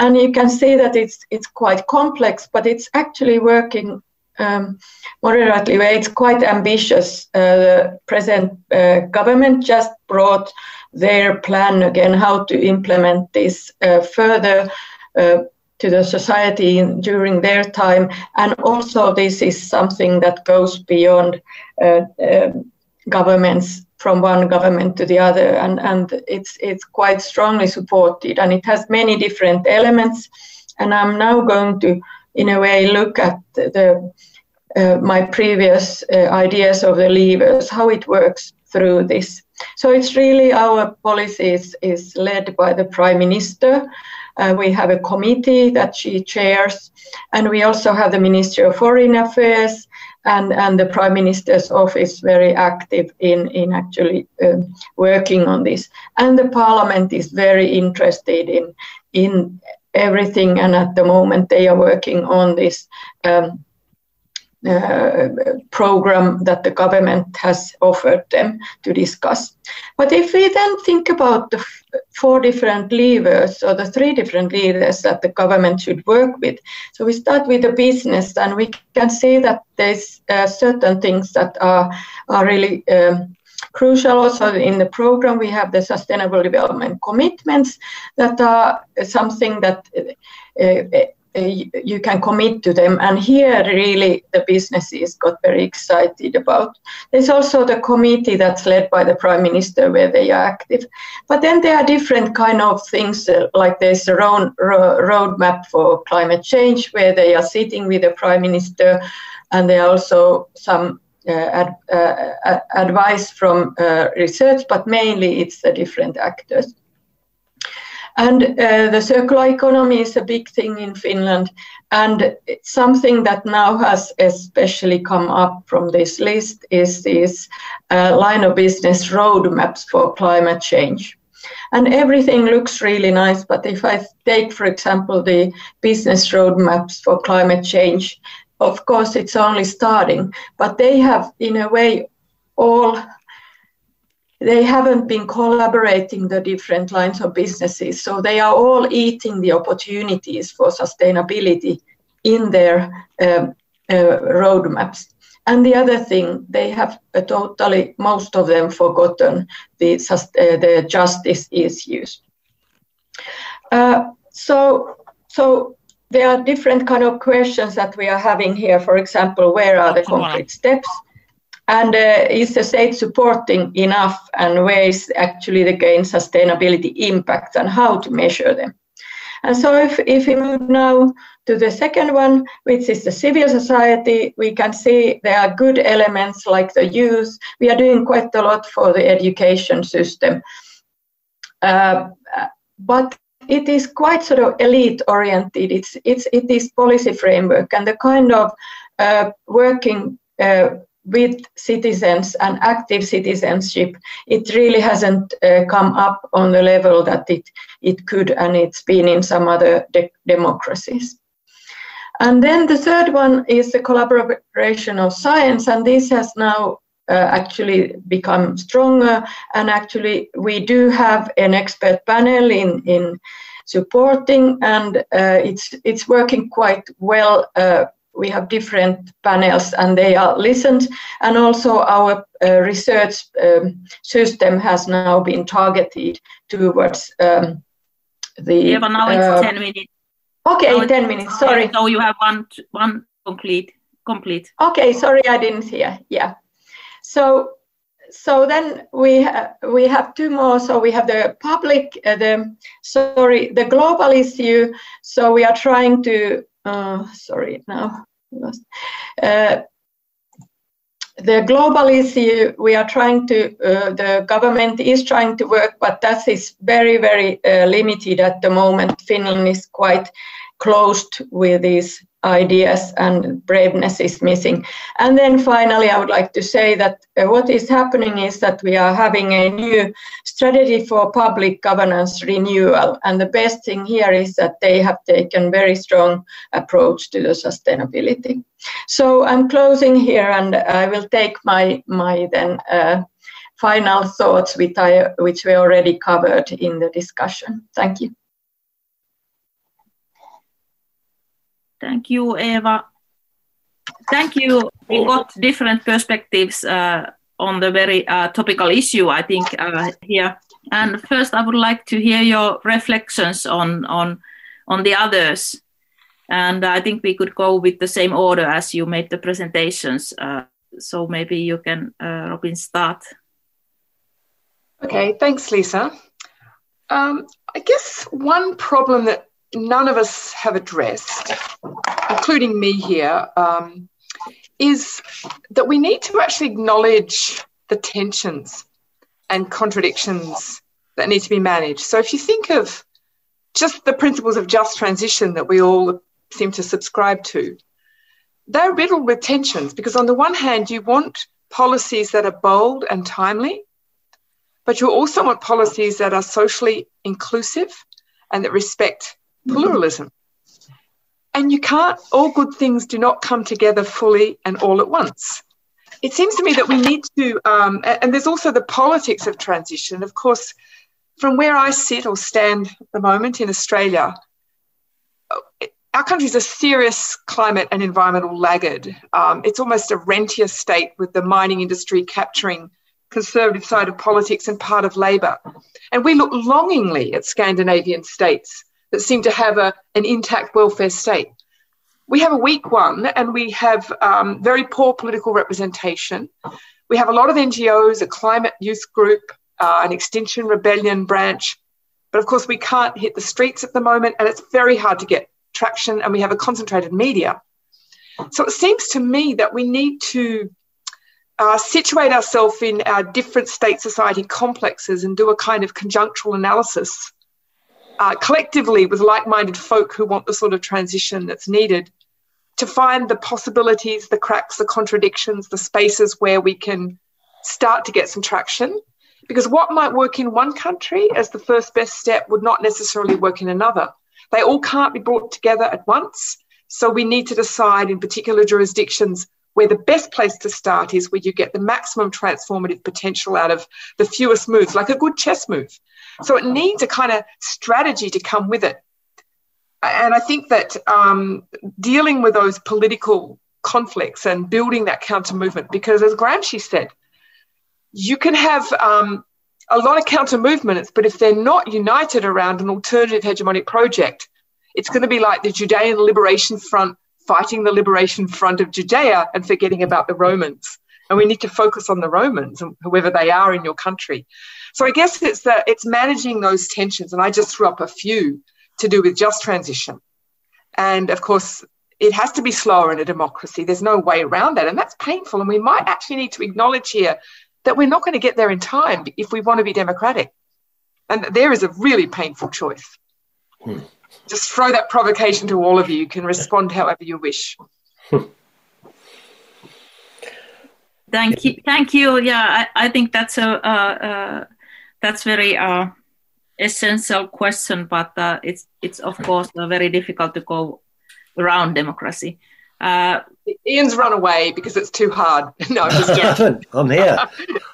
And you can see that it's it's quite complex, but it's actually working um, moderately. It's quite ambitious. Uh, the present uh, government just brought their plan again how to implement this uh, further uh, to the society during their time. And also, this is something that goes beyond uh, uh, governments from one government to the other, and, and it's it's quite strongly supported, and it has many different elements. And I'm now going to, in a way, look at the, uh, my previous uh, ideas of the levers, how it works through this. So it's really our policies is led by the prime minister, uh, we have a committee that she chairs, and we also have the Ministry of Foreign Affairs and, and the Prime Minister's office very active in, in actually um, working on this. And the Parliament is very interested in, in everything, and at the moment they are working on this um, uh, program that the government has offered them to discuss. But if we then think about the four different levers or the three different levers that the government should work with, so we start with the business, and we can see that there's uh, certain things that are are really um, crucial. Also in the program we have the sustainable development commitments that are something that uh, you can commit to them. And here, really, the businesses got very excited about. There's also the committee that's led by the prime minister, where they are active. But then there are different kind of things, uh, like there's a road, ro- roadmap for climate change, where they are sitting with the prime minister, and there are also some uh, ad, uh, advice from uh, research, but mainly it's the different actors. And uh, the circular economy is a big thing in Finland, and something that now has especially come up from this list is these uh, line of business roadmaps for climate change. And everything looks really nice, but if I take, for example, the business roadmaps for climate change, of course it's only starting, but they have, in a way, all they haven't been collaborating the different lines of businesses. So they are all eating the opportunities for sustainability in their um, uh, roadmaps. And the other thing, they have uh, totally, most of them, forgotten the, uh, the justice issues. Uh, so, so there are different kind of questions that we are having here. For example, where are the concrete steps? And uh, is the state supporting enough? And where is actually the gain sustainability impact and how to measure them? And so if, if we move now to the second one, which is the civil society, we can see there are good elements like the youth. We are doing quite a lot for the education system. Uh, but it is quite sort of elite oriented. It's, it's, it is policy framework and the kind of uh, working uh, with citizens and active citizenship, it really hasn't uh, come up on the level that it, it could, and it's been in some other de- democracies. And then the third one is the collaboration of science, and this has now uh, actually become stronger. And actually, we do have an expert panel in, in supporting, and uh, it's it's working quite well uh, we have different panels and they are listened. And also our uh, research um, system has now been targeted towards um, the yeah but now it's uh, 10 minutes. Okay now 10 minutes sorry. so you have one one complete complete. Okay sorry i didn't hear. Yeah. So so then we ha- we have two more. So we have the public uh, the sorry the global issue. So we are trying to uh, sorry now uh, the global issue we are trying to uh, the government is trying to work but that is very very uh, limited at the moment. Finland is quite closed with these ideas and braveness is missing. And then finally, I would like to say that uh, what is happening is that we are having a new strategy for public governance renewal. And the best thing here is that they have taken very strong approach to the sustainability. So I'm closing here and I will take my, my then uh, final thoughts which, I, which we already covered in the discussion. Thank you. Thank you, Eva. Thank you. We got different perspectives uh, on the very uh, topical issue, I think, uh, here. And first, I would like to hear your reflections on on on the others. And I think we could go with the same order as you made the presentations. Uh, so maybe you can, uh, Robyn, start. Okay, thanks, Liisa. Um, I guess one problem that none of us have addressed, including me here, um, is that we need to actually acknowledge the tensions and contradictions that need to be managed. So if you think of just the principles of just transition that we all seem to subscribe to, they're riddled with tensions because, on the one hand, you want policies that are bold and timely, but you also want policies that are socially inclusive and that respect pluralism. And you can't, all good things do not come together fully and all at once. It seems to me that we need to, um, and there's also the politics of transition. Of course, from where I sit or stand at the moment in Australia, our country is a serious climate and environmental laggard. Um, it's almost a rentier state with the mining industry capturing conservative side of politics and part of Labor. And we look longingly at Scandinavian states that seem to have a, an intact welfare state. We have a weak one, and we have um, very poor political representation. We have a lot of NGOs, a climate youth group, uh, an Extinction Rebellion branch, but of course we can't hit the streets at the moment, and it's very hard to get traction. And we have a concentrated media. So it seems to me that we need to uh, situate ourselves in our different state society complexes and do a kind of conjunctural analysis uh, collectively with like minded folk who want the sort of transition that's needed to find the possibilities, the cracks, the contradictions, the spaces where we can start to get some traction. Because what might work in one country as the first best step would not necessarily work in another. They all can't be brought together at once. So we need to decide in particular jurisdictions where the best place to start is where you get the maximum transformative potential out of the fewest moves, like a good chess move. So it needs a kind of strategy to come with it. And I think that um, dealing with those political conflicts and building that counter movement, because as Gramsci said, you can have um, a lot of counter movements, but if they're not united around an alternative hegemonic project, it's going to be like the Judean Liberation Front fighting the Liberation Front of Judea and forgetting about the Romans. And we need to focus on the Romans, whoever they are in your country. So I guess it's that it's managing those tensions, and I just threw up a few to do with just transition. And of course, it has to be slower in a democracy. There's no way around that, and that's painful. And we might actually need to acknowledge here that we're not going to get there in time if we want to be democratic. And there is a really painful choice. Hmm. Just throw that provocation to all of you. You can respond however you wish. Thank you. Thank you. Yeah, I, I think that's a, uh, that's very uh, essential question, but uh, it's it's of course uh, very difficult to go around democracy. Uh, Ian's run away because it's too hard. No, I'm just I'm here.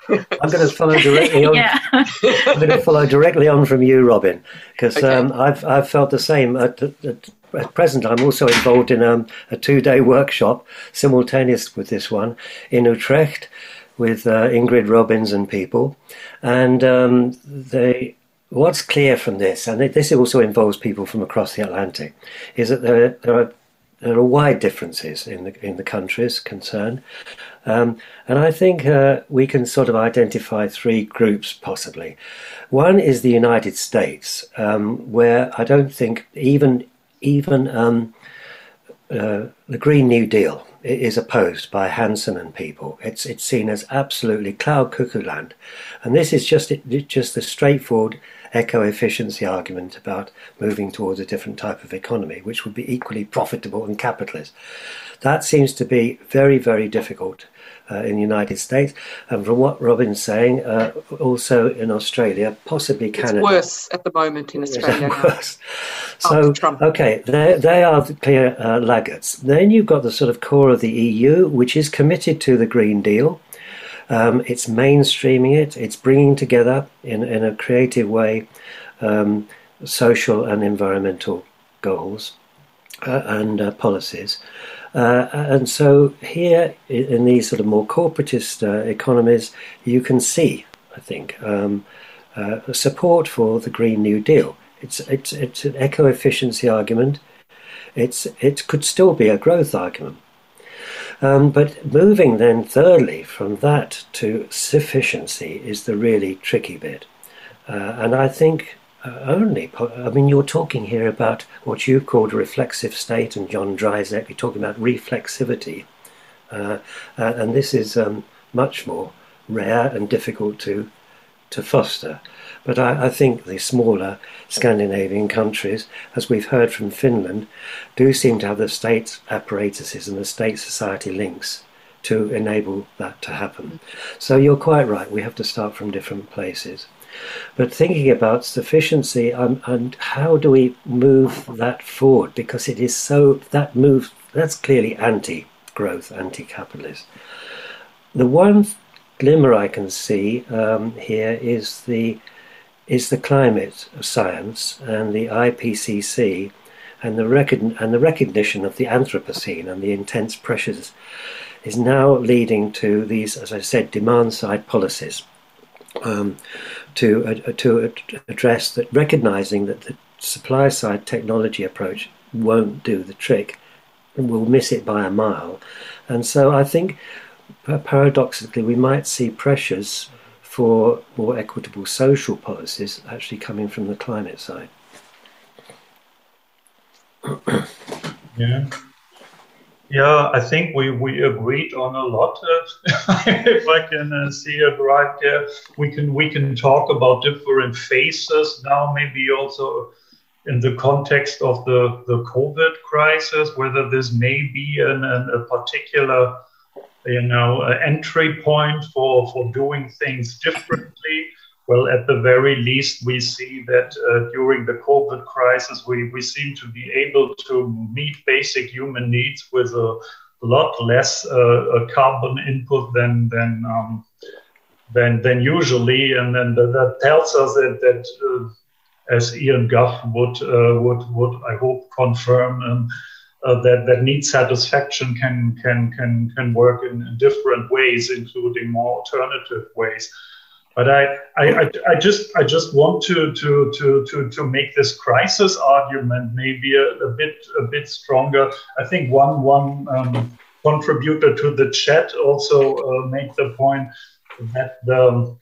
I'm going to follow directly on. yeah. I'm going to follow directly on from you, Robyn, because okay. um, I've I've felt the same. At, at, at present, I'm also involved in um, a two-day workshop simultaneous with this one in Utrecht with uh, Ingrid Robeyns and people, and um, they. What's clear from this, and this also involves people from across the Atlantic, is that there, there are there are wide differences in the in the countries concerned, um, and I think uh, we can sort of identify three groups possibly. One is the United States, um, where I don't think even even um, uh, the Green New Deal is opposed by Hansen and people. It's it's seen as absolutely cloud cuckoo land, and this is just it, just the straightforward eco efficiency argument about moving towards a different type of economy, which would be equally profitable and capitalist. That seems to be very very difficult uh, in the United States, and from what Robyn's saying, uh, also in Australia, possibly Canada. It's worse at the moment in Australia. worse. So, okay, they, they are the clear uh, laggards. Then you've got the sort of core of the EU, which is committed to the Green Deal. Um, it's mainstreaming it. It's bringing together in in a creative way um, social and environmental goals uh, and uh, policies. Uh, and so here in these sort of more corporatist uh, economies, you can see, I think, um, uh, support for the Green New Deal. It's it's it's an eco efficiency argument. It's it could still be a growth argument. Um, but moving then, thirdly, from that to sufficiency is the really tricky bit. Uh, and I think uh, only, I mean, you're talking here about what you've called a reflexive state, and John Dryzek, you're talking about reflexivity. Uh, uh, and this is um, much more rare and difficult to, to foster. But I, I, think the smaller Scandinavian countries, as we've heard from Finland, do seem to have the state apparatuses and the state society links to enable that to happen. So you're quite right, we have to start from different places. But thinking about sufficiency um, and how do we move that forward, because it is so, that move, that's clearly anti growth, anti capitalist. The one glimmer I can see um, here is the is the climate science and the IPCC and the, recog- and the recognition of the Anthropocene and the intense pressures is now leading to these, as I said, demand side policies um, to, uh, to address that, recognizing that the supply side technology approach won't do the trick and will miss it by a mile. And so I think paradoxically we might see pressures for more equitable social policies actually coming from the climate side. yeah. Yeah, I think we, we agreed on a lot. if I can uh, see it right there, we can we can talk about different phases now. Maybe also in the context of the, the COVID crisis, whether this may be an, an, a particular you know, entry point for, for doing things differently. Well, at the very least, we see that uh, during the COVID crisis, we, we seem to be able to meet basic human needs with a lot less uh, carbon input than than um, than than usually, and then that, tells us that that uh, as Ian Gough would uh, would would I hope confirm. Um, uh, that that need satisfaction can can can can work in different ways, including more alternative ways. But I, I, I, just I just want to, to, to, to, to make this crisis argument maybe a, a bit a bit stronger. I think one one um, contributor to the chat also uh, made the point that the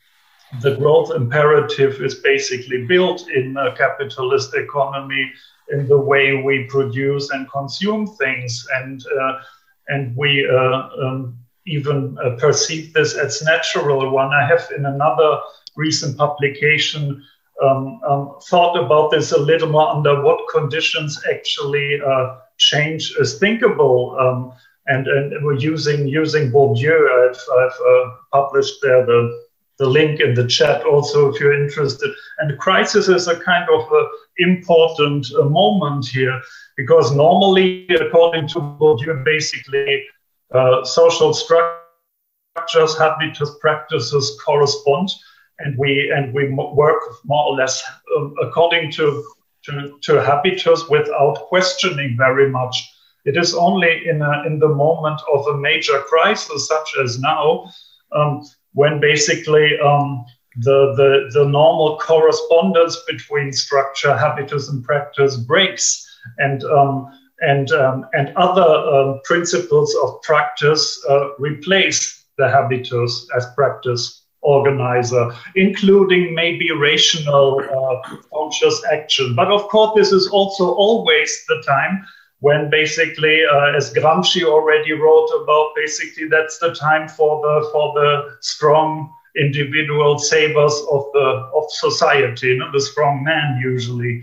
the growth imperative is basically built in a capitalist economy in the way we produce and consume things, and uh, and we uh, um, even uh, perceive this as natural. One I have in another recent publication um, um, thought about this a little more under what conditions actually uh, change is thinkable. Um, and, and we're using using Bourdieu. I've, I've uh, published there the the link in the chat also if you're interested. And crisis is a kind of a important uh, moment here because normally, according to Bourdieu, basically uh, social structures, habitus, practices correspond, and we and we work more or less um, according to, to to habitus without questioning very much. It is only in a, in the moment of a major crisis such as now um, when basically um, the, the, the normal correspondence between structure, habitus, and practice breaks. And, um, and, um, and other um, principles of practice uh, replace the habitus as practice organizer, including maybe rational uh, conscious action. But of course, this is also always the time when basically, uh, as Gramsci already wrote about, basically that's the time for the for the strong individual savers of the of society, you know, the strong man usually.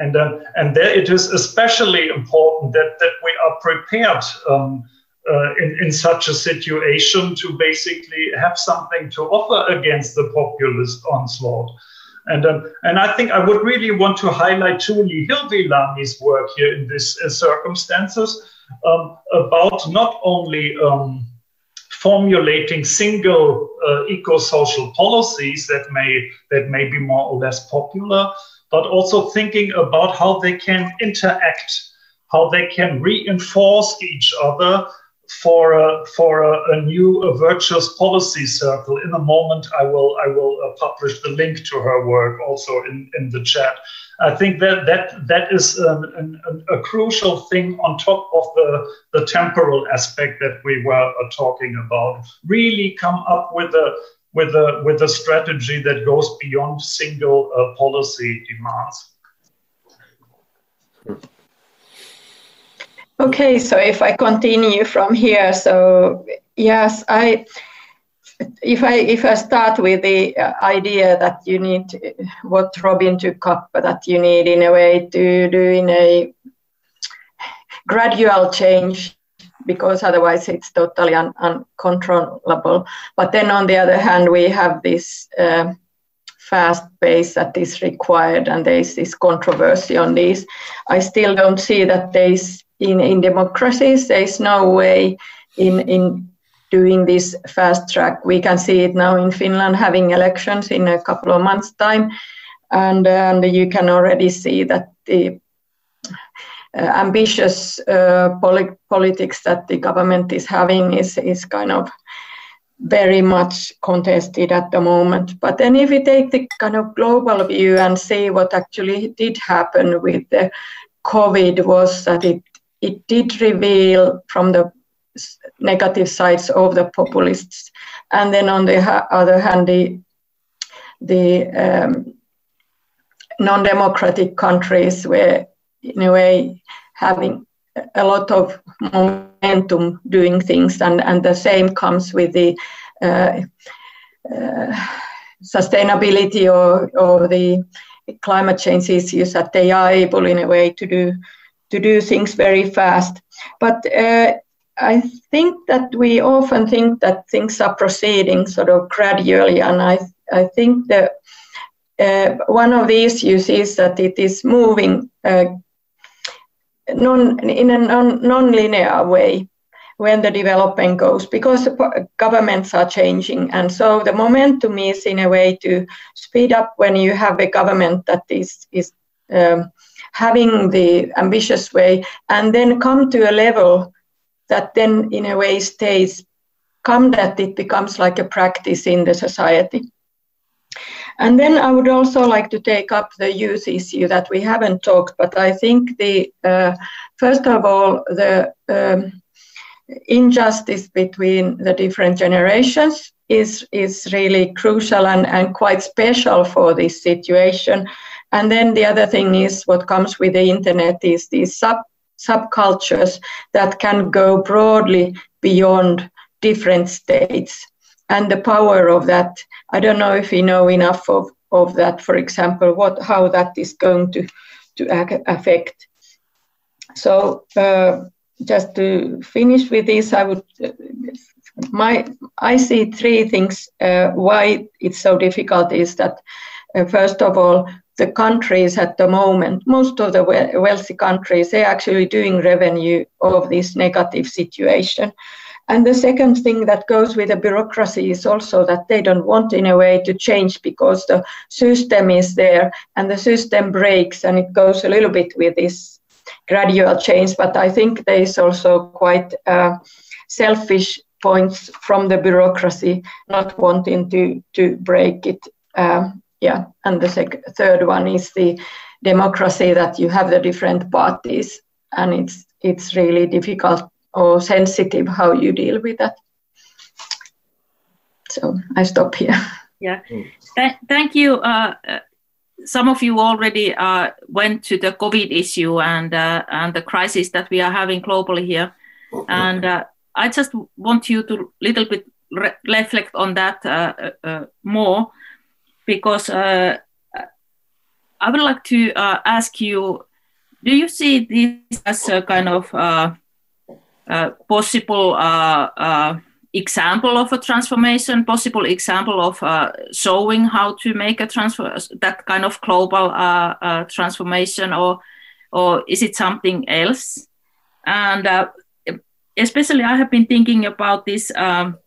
And uh, and there it is especially important that that we are prepared. Um, uh, in, in such a situation to basically have something to offer against the populist onslaught. And, um, and I think I would really want to highlight Tuuli Hirvilammi's work here in these uh, circumstances um, about not only um, formulating single uh, eco-social policies that may, that may be more or less popular, but also thinking about how they can interact, how they can reinforce each other for a, for a, a new a virtuous policy circle. In a moment, I will I will uh, publish the link to her work also in, in the chat. I think that that that is an, an, a crucial thing on top of the, the temporal aspect that we were uh, talking about. Really come up with a with a with a strategy that goes beyond single uh, policy demands. Okay, so if I continue from here, so yes, I if I if I start with the uh, idea that you need what Robyn took up, that you need in a way to do in a gradual change because otherwise it's totally un- uncontrollable. But then on the other hand, we have this uh, fast pace that is required, and there is this controversy on this. I still don't see that there is in, in democracies, there is no way in, in doing this fast track. We can see it now in Finland having elections in a couple of months' time. And, and you can already see that the ambitious uh, poli- politics that the government is having is, is kind of very much contested at the moment. But then, if we take the kind of global view and see what actually did happen with the COVID, was that it it did reveal from the negative sides of the populists. And then on the other hand, the, the um, non-democratic countries were in a way having a lot of momentum doing things and, and the same comes with the uh, uh, sustainability or, or the climate change issues that they are able in a way to do to do things very fast. But uh, I think that we often think that things are proceeding sort of gradually, and I I think that uh, one of the issues is that it is moving uh, non in a non non-linear way when the development goes because the governments are changing. And so the momentum is in a way to speed up when you have a government that is is um, having the ambitious way and then come to a level that then in a way stays come that it becomes like a practice in the society and then I would also like to take up the youth issue that we haven't talked, but I think the uh, first of all the um, injustice between the different generations is is really crucial and, and quite special for this situation. And then the other thing is what comes with the internet is these sub subcultures that can go broadly beyond different states and the power of that. I don't know if we know enough of, of that, for example, what how that is going to, to affect. So uh, just to finish with this, I would my I see three things uh, why it's so difficult is that uh, first of all the countries at the moment most of the wealthy countries they're actually doing revenue of this negative situation and the second thing that goes with the bureaucracy is also that they don't want in a way to change because the system is there and the system breaks and it goes a little bit with this gradual change. But I think there is also quite uh, selfish points from the bureaucracy not wanting to to break it. Um, yeah, and the sec- third one is the democracy that you have the different parties, and it's it's really difficult or sensitive how you deal with that. So I stop here. Yeah, Th- thank you. Uh, some of you already uh, went to the COVID issue and uh, and the crisis that we are having globally here, and uh, I just want you to little bit re- reflect on that uh, uh, uh, more, because I would like to ask you: Do you see this as a kind of possible example of a transformation, possible example of uh, showing how to make a transfer that kind of global uh, uh, transformation, or or is it something else? And uh, especially, I have been thinking about this um,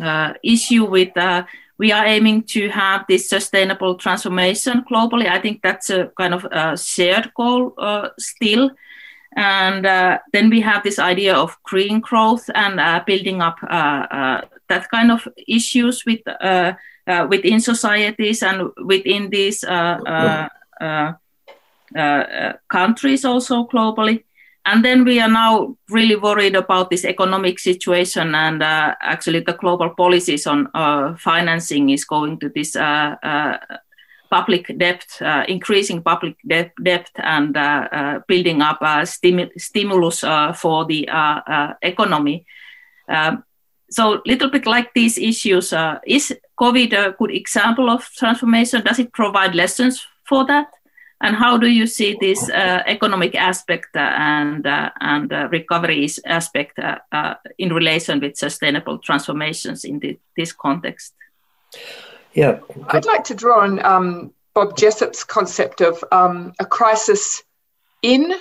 uh, issue with. Uh, we are aiming to have this sustainable transformation globally. I think that's a kind of a shared goal still and uh, then we have this idea of green growth and uh, building up uh, uh that kind of issues with uh, within societies and within these countries also globally. And then we are now really worried about this economic situation, and actually the global policies on financing is going to this public debt, uh, increasing public debt, debt and uh, uh, building up a stimu- stimulus for the economy. Um, so, little bit like these issues, is COVID a good example of transformation? Does it provide lessons for that? And how do you see this uh, economic aspect uh, and uh, and recovery aspect in relation with sustainable transformations in the, this context? Yeah. I'd like to draw on um, Bob Jessop's concept of um, a crisis in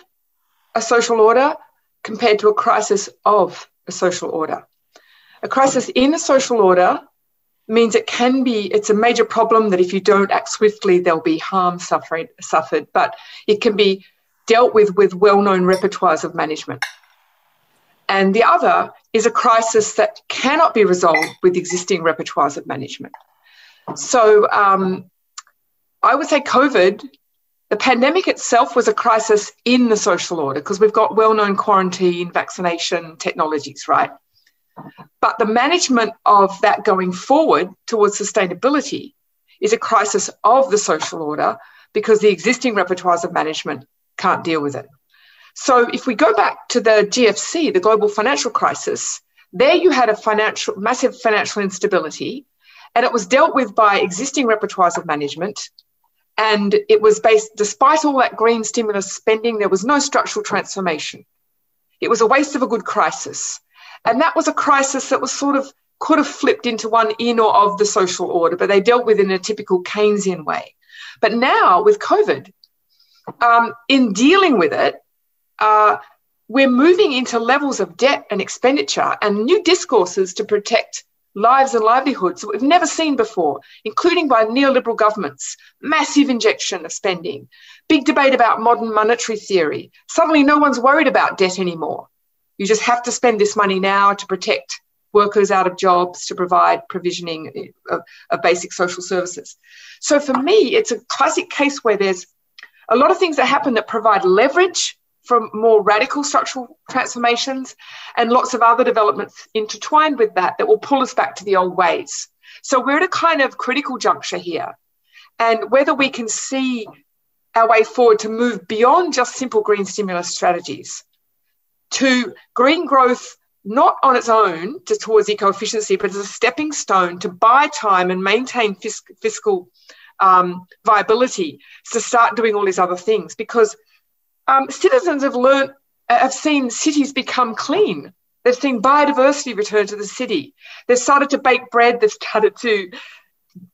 a social order compared to a crisis of a social order. A crisis in a social order means it can be, it's a major problem that if you don't act swiftly, there'll be harm suffered, suffered but it can be dealt with with well known repertoires of management. And the other is a crisis that cannot be resolved with existing repertoires of management. So um, I would say COVID, the pandemic itself was a crisis in the social order because we've got well known quarantine, vaccination technologies, right? But the management of that going forward towards sustainability is a crisis of the social order because the existing repertoires of management can't deal with it. So if we go back to the GFC, the global financial crisis, there you had a financial massive financial instability and it was dealt with by existing repertoires of management And it was based, despite all that green stimulus spending, there was no structural transformation. It was a waste of a good crisis. And that was a crisis that was sort of could have flipped into one in or of the social order, but they dealt with it in a typical Keynesian way. But now with COVID, um, in dealing with it, uh, we're moving into levels of debt and expenditure and new discourses to protect lives and livelihoods that we've never seen before, including by neoliberal governments, massive injection of spending, big debate about modern monetary theory. Suddenly, no one's worried about debt anymore. You just have to spend this money now to protect workers out of jobs, to provide provisioning of, of basic social services. So, for me, it's a classic case where there's a lot of things that happen that provide leverage from more radical structural transformations and lots of other developments intertwined with that that will pull us back to the old ways. So we're at a kind of critical juncture here. And whether we can see our way forward to move beyond just simple green stimulus strategies to green growth, not on its own to, towards eco efficiency, but as a stepping stone to buy time and maintain fisc- fiscal um, viability to start doing all these other things. Because um, citizens have learned, uh, have seen cities become clean. They've seen biodiversity return to the city. They've started to bake bread. They've started to,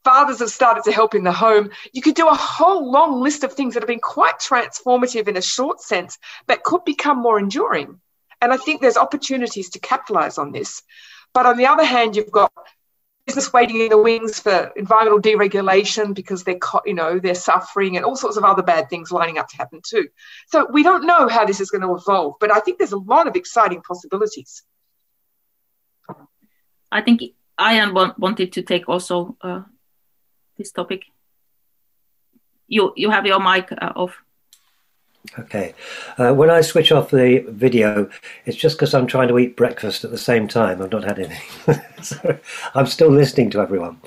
fathers have started to help in the home. You could do a whole long list of things that have been quite transformative in a short sense, but could become more enduring. And I think there's opportunities to capitalize on this. But on the other hand, you've got business waiting in the wings for environmental deregulation because they're, you know, they're suffering and all sorts of other bad things lining up to happen too. So we don't know how this is going to evolve, but I think there's a lot of exciting possibilities. I think i wanted to take also uh, this topic. You you have your mic uh, off. Okay. Uh, when I switch off the video, it's just because I'm trying to eat breakfast at the same time. I've not had anything. so I'm still listening to everyone.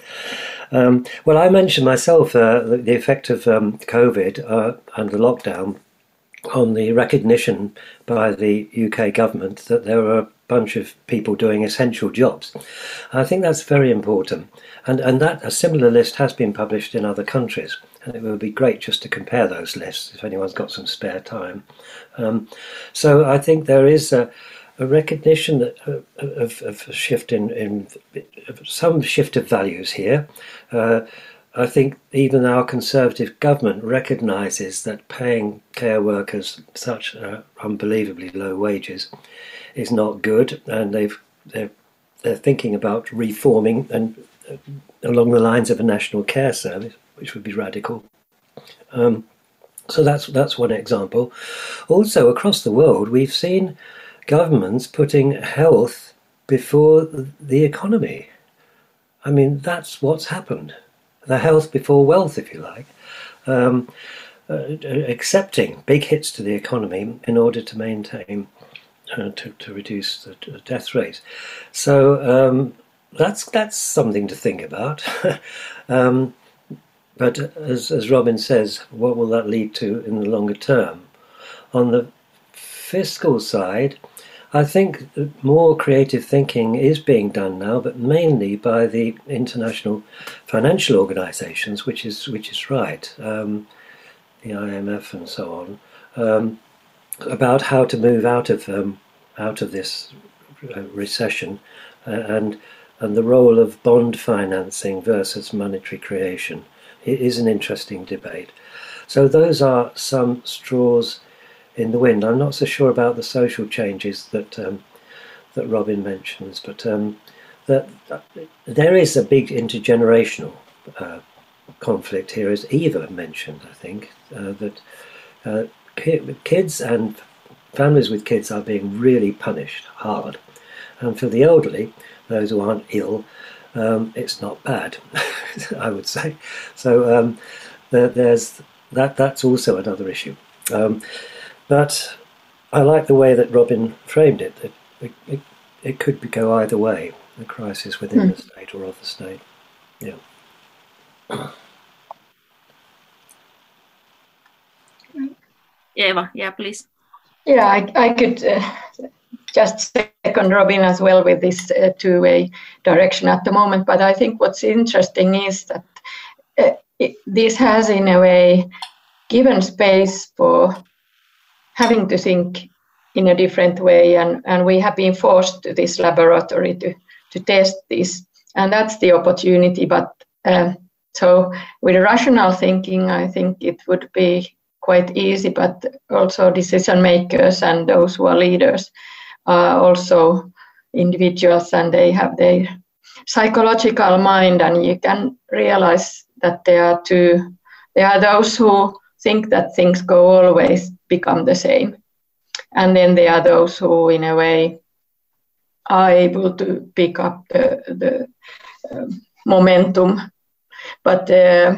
Um, well, I mentioned myself uh, the, the, effect of um, COVID uh, and the lockdown on the recognition by the UK government that there are a bunch of people doing essential jobs. I think that's very important. And, and that a similar list has been published in other countries and it would be great just to compare those lists if anyone's got some spare time. Um, so I think there is a, a recognition that, uh, of, of, a shift in, in some shift of values here. Uh, I think even our Conservative government recognises that paying care workers such uh, unbelievably low wages is not good, and they've they're, they're thinking about reforming and uh, along the lines of a national care service which would be radical. Um, so that's that's one example. Also, across the world, we've seen governments putting health before the economy. I mean, that's what's happened. The health before wealth, if you like. Um, uh, accepting big hits to the economy in order to maintain, uh, to, to reduce the death rate. So um, that's that's something to think about. um, but as, as Robyn says, what will that lead to in the longer term? On the fiscal side, I think more creative thinking is being done now, but mainly by the international financial organisations, which is which is right, um, the IMF and so on, um, about how to move out of um, out of this uh, recession, uh, and and the role of bond financing versus monetary creation it is an interesting debate. So those are some straws in the wind. I'm not so sure about the social changes that um, that Robyn mentions, but um, that, that, there is a big intergenerational uh, conflict here, as Eva mentioned. I think uh, that uh, kids and families with kids are being really punished hard, and for the elderly, those who aren't ill, um, it's not bad, I would say. So um, there, there's that. That's also another issue. Um, but I like the way that Robyn framed it. That it, it, it, could go either way. The crisis within mm. the state or of the state. Yeah. Eva, yeah, please. Yeah, I, I could uh, just second Robyn as well with this uh, two-way direction at the moment. But I think what's interesting is that uh, it, this has, in a way, given space for having to think in a different way, and, and we have been forced to this laboratory to, to test this, and that's the opportunity. But um, so, with rational thinking, I think it would be quite easy, but also decision makers and those who are leaders are also individuals and they have their psychological mind and you can realize that there are two there are those who think that things go always become the same. And then there are those who in a way are able to pick up the, the uh, momentum. But uh,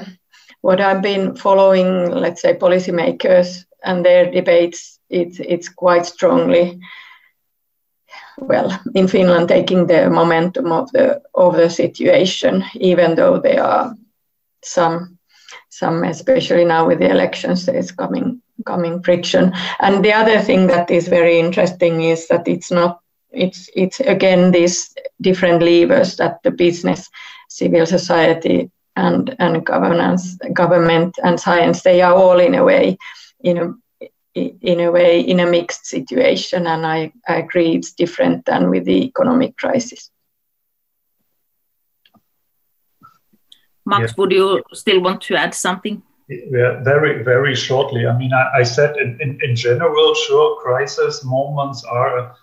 what i've been following let's say policymakers and their debates it's it's quite strongly well, in Finland, taking the momentum of the of the situation, even though there are some some, especially now with the elections, there is coming coming friction. And the other thing that is very interesting is that it's not it's it's again these different levers that the business, civil society, and and governance, government and science, they are all in a way, you know, in a way in a mixed situation and I, I, agree it's different than with the economic crisis max yeah. would you still want to add something yeah, very, very shortly. I mean, I, I said in, in, in, general, sure, crisis moments are,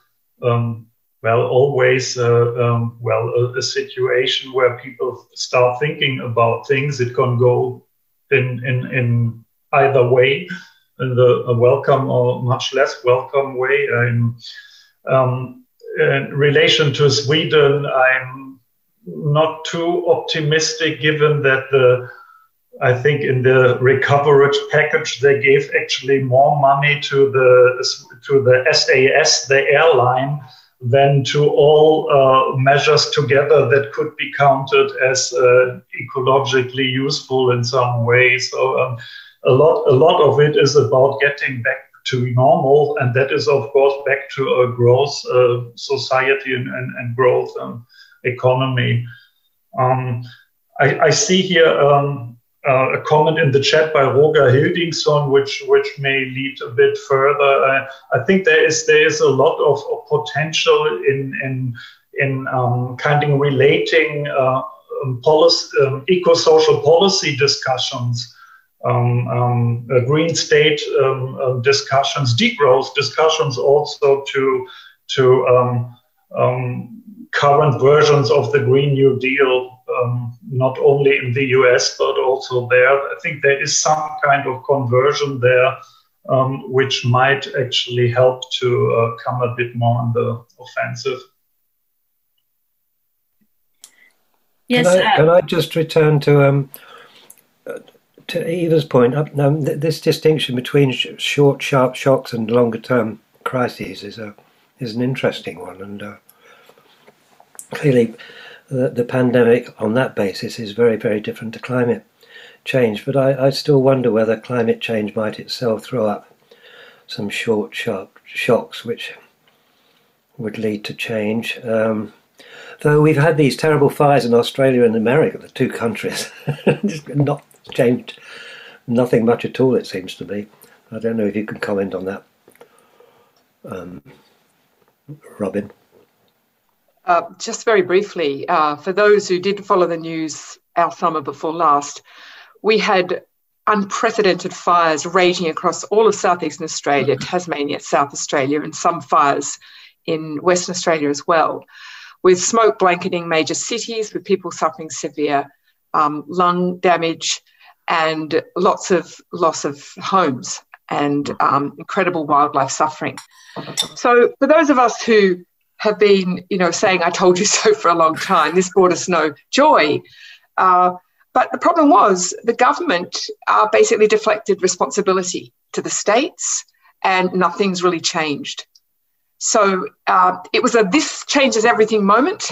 um, well, always, uh, um, well, a, a, situation where people start thinking about things. It can go in, in, in either way in the a welcome or much less welcome way. I'm, um, in relation to Sweden, I'm not too optimistic given that the I think in the recovery package they gave actually more money to the to the SAS, the airline, than to all uh, measures together that could be counted as uh, ecologically useful in some way. So um, a lot a lot of it is about getting back to normal, and that is of course back to a growth uh, society and, and, and growth um, economy. Um, I, I, see here um, uh, a comment in the chat by Roger Hildingsson, which which may lead a bit further. Uh, I think there is there is a lot of, of potential in in in um, kind of relating uh, um, policy, um, eco-social policy discussions um, um, green state um, um, discussions, degrowth discussions also to to um, um, current versions of the Green New Deal, not only in the US but also there. I think there is some kind of conversion there. which might actually help to uh, come a bit more on the offensive. Yes, can I, uh, can I just return to um, to Eva's point, this distinction between short, sharp shocks and longer-term crises is a is an interesting one, and uh, clearly, the, the, pandemic on that basis is very, very different to climate change. But I, I still wonder whether climate change might itself throw up some short, sharp shocks, which would lead to change. Um, though we've had these terrible fires in Australia and America, the two countries, not changed nothing much at all, it seems to me. I don't know if you can comment on that, um, Robyn. Uh, just very briefly, uh, for those who did follow the news our summer before last, we had unprecedented fires raging across all of southeastern Australia, mm-hmm. Tasmania, South Australia, and some fires in Western Australia as well, with smoke blanketing major cities, with people suffering severe um, lung damage, and lots of loss of homes and um, incredible wildlife suffering. So, for those of us who have been, you know, saying "I told you so" for a long time, this brought us no joy. Uh, but the problem was the government uh, basically deflected responsibility to the states, and nothing's really changed. So uh, it was a this changes everything moment,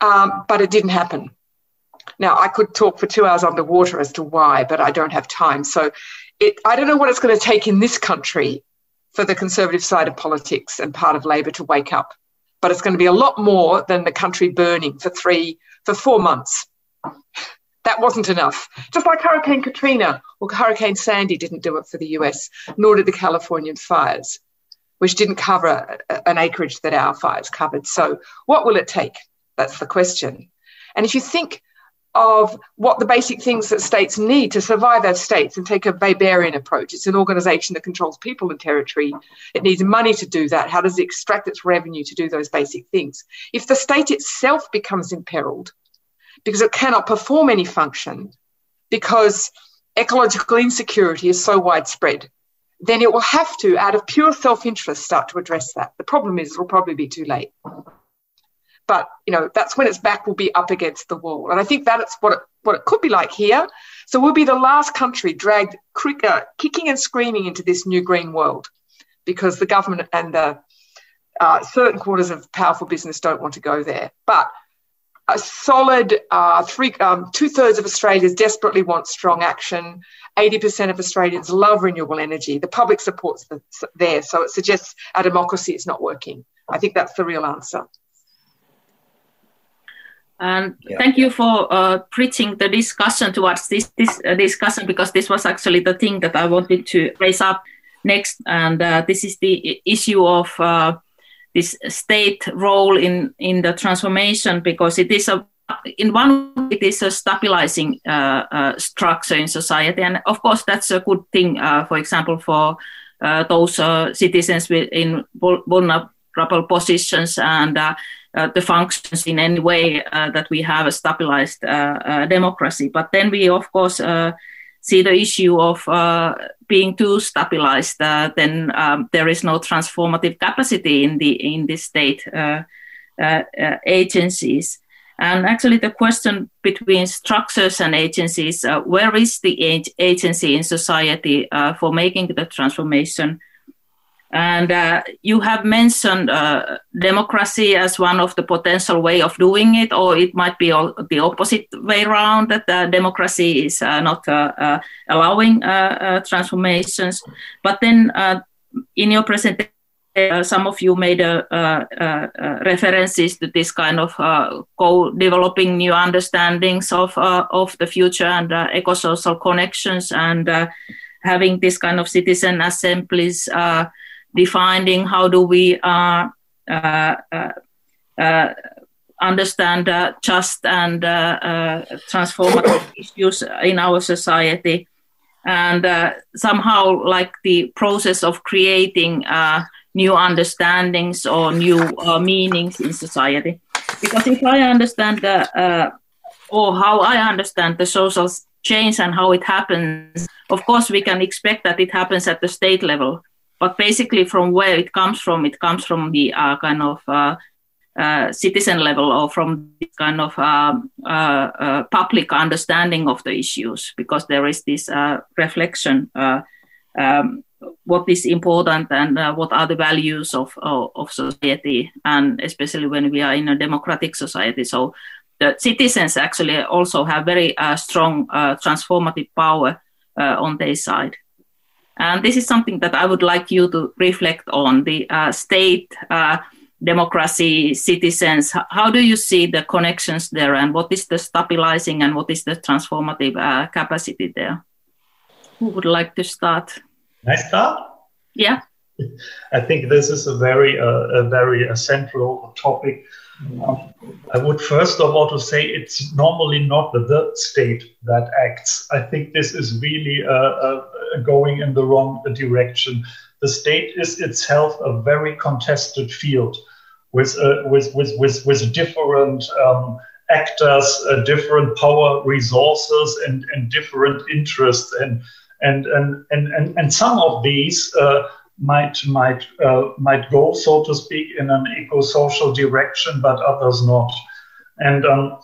um, but it didn't happen. Now, I could talk for two hours underwater as to why, but I don't have time. So it, I don't know what it's going to take in this country for the conservative side of politics and part of Labor to wake up. But it's going to be a lot more than the country burning for three, for four months. That wasn't enough. Just like Hurricane Katrina or Hurricane Sandy didn't do it for the US, nor did the Californian fires, which didn't cover an acreage that our fires covered. So, what will it take? That's the question. And if you think of what the basic things that states need to survive as states and take a Weberian approach. It's an organization that controls people and territory. It needs money to do that. How does it extract its revenue to do those basic things? If the state itself becomes imperiled because it cannot perform any function, because ecological insecurity is so widespread, then it will have to, out of pure self interest, start to address that. The problem is it'll probably be too late but you know that's when its back will be up against the wall. And i think that's what it, what it could be like here. So we'll be the last country dragged uh, kicking and screaming into this new green world because the government and the uh, certain quarters of powerful business don't want to go there. But a solid uh, three um, two-thirds of australians desperately want strong action. 80% of australians love renewable energy. The public supports the, there. So it suggests our democracy is not working. I think that's the real answer and yeah. thank you for uh, preaching the discussion towards this, this uh, discussion because this was actually the thing that I wanted to raise up next. And uh, this is the issue of uh, this state role in, in the transformation because it is a in one it is a stabilizing uh, uh, structure in society and of course that's a good thing for example for those citizens in vulnerable positions and uh, the functions in any way uh, that we have a stabilized uh, democracy. But then we, of course, see the issue of being too stabilized. then um, there is no transformative capacity in the in the state agencies. And actually, the question between structures and agencies, uh, where is the agency in society uh, for making the transformation? And uh, you have mentioned uh, democracy as one of the potential way of doing it, or it might be the opposite way around that uh, democracy is uh, not uh, uh, allowing transformations. But then in your presentation, some of you made references to this kind of co-developing new understandings of of the future and eco-social connections and having this kind of citizen assemblies defining how do we uh, uh, uh, understand just and transformative issues in our society. And uh, somehow like the process of creating uh, new understandings or new uh, meanings in society. Because if i understand the, or how i understand the social change and how it happens of course we can expect that it happens at the state level but basically, from where it comes from, it comes from the uh, kind of uh, uh, citizen level or from this kind of uh, uh, public understanding of the issues, because there is this uh, reflection. Um, what is important and what are the values of, of, of society, and especially when we are in a democratic society. So the citizens actually also have very strong transformative power on their side. And this is something that I would like you to reflect on the uh, state, uh, democracy, citizens. How do you see the connections there, and what is the stabilizing and what is the transformative uh, capacity there? Who would like to start? I start? Yeah. I think this is a very, uh, a very uh, central topic I would first of all to say it's normally not the state that acts. I think this is really uh, uh, going in the wrong direction. The state is itself a very contested field with uh, with, with, with, with different um, actors, uh, different power resources, and, and different interests, and and and and and, and some of these uh, might might uh, might go, so to speak, in an eco-social direction, but others not. And um,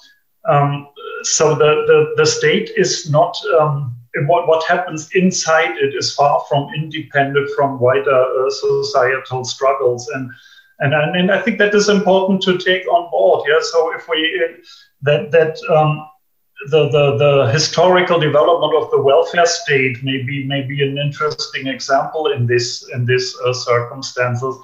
um, so the, the the state is not um, what what happens inside it is far from independent from wider uh, societal struggles and. And, and I think that is important to take on board. Yeah. So if we that that um, the, the, the historical development of the welfare state may be, may be an interesting example in this in this uh, circumstances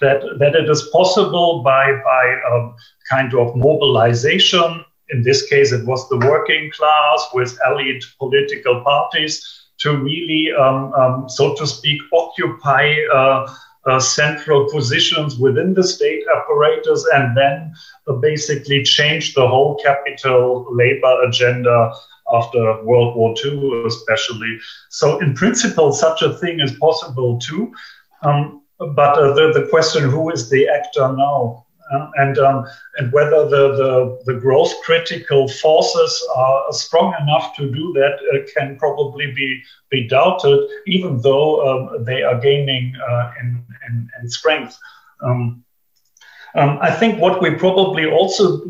that that it is possible by by um, kind of mobilization. In this case, it was the working class with elite political parties to really, um, um, so to speak, occupy uh, uh, central positions within the state apparatus and then uh, basically change the whole capital labor agenda after World War II, especially. So, in principle, such a thing is possible too. Um, but uh, the, the question who is the actor now? Uh, and um, and whether the, the, the growth critical forces are strong enough to do that uh, can probably be be doubted, even though um, they are gaining uh, in, in, in strength. Um, um I think what we probably also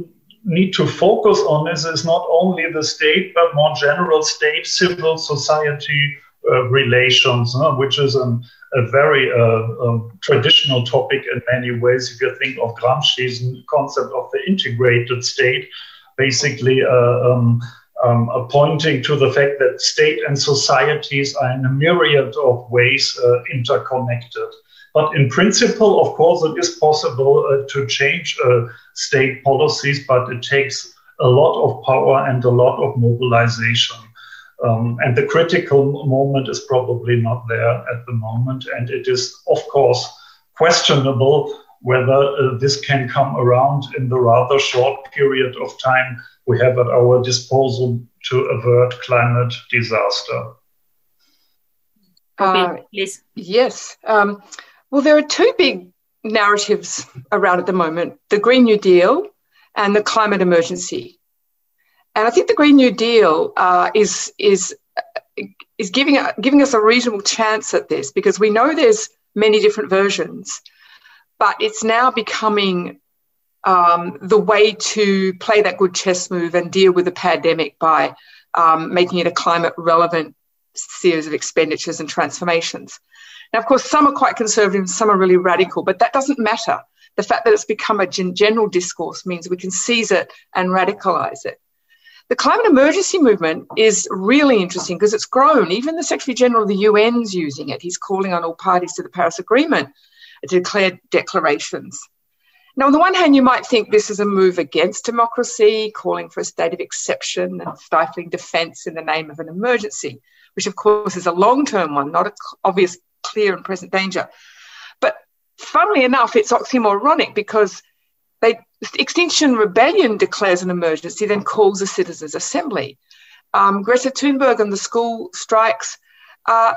need to focus on is, is not only the state, but more general state civil society uh, relations, uh, which is an, a very uh, um, traditional topic in many ways. If you think of Gramsci's concept of the integrated state, basically uh, um, um, pointing to the fact that state and societies are in a myriad of ways uh, interconnected. But in principle, of course, it is possible uh, to change state policies, but it takes a lot of power and a lot of mobilization. Um, and the critical moment is probably not there at the moment. And it is, of course, questionable whether uh, this can come around in the rather short period of time we have at our disposal to avert climate disaster. Uh, please. Yes. Um, well, there are two big narratives around at the moment the Green New Deal and the climate emergency. And I think the Green New Deal uh, is is is giving giving us a reasonable chance at this because we know there's many different versions, but it's now becoming um, the way to play that good chess move and deal with the pandemic by um, making it a climate relevant series of expenditures and transformations. Now, of course, some are quite conservative and some are really radical, but that doesn't matter. The fact that it's become a general discourse means we can seize it and radicalize it. The climate emergency movement is really interesting because it's grown. Even the Secretary General of the UN's using it. He's calling on all parties to the Paris Agreement to declare declarations. Now, on the one hand, you might think this is a move against democracy, calling for a state of exception and stifling defence in the name of an emergency, which of course is a long term one, not an obvious, clear, and present danger. But funnily enough, it's oxymoronic because they, Extinction Rebellion declares an emergency, then calls a citizens' assembly. Um, Greta Thunberg and the school strikes uh,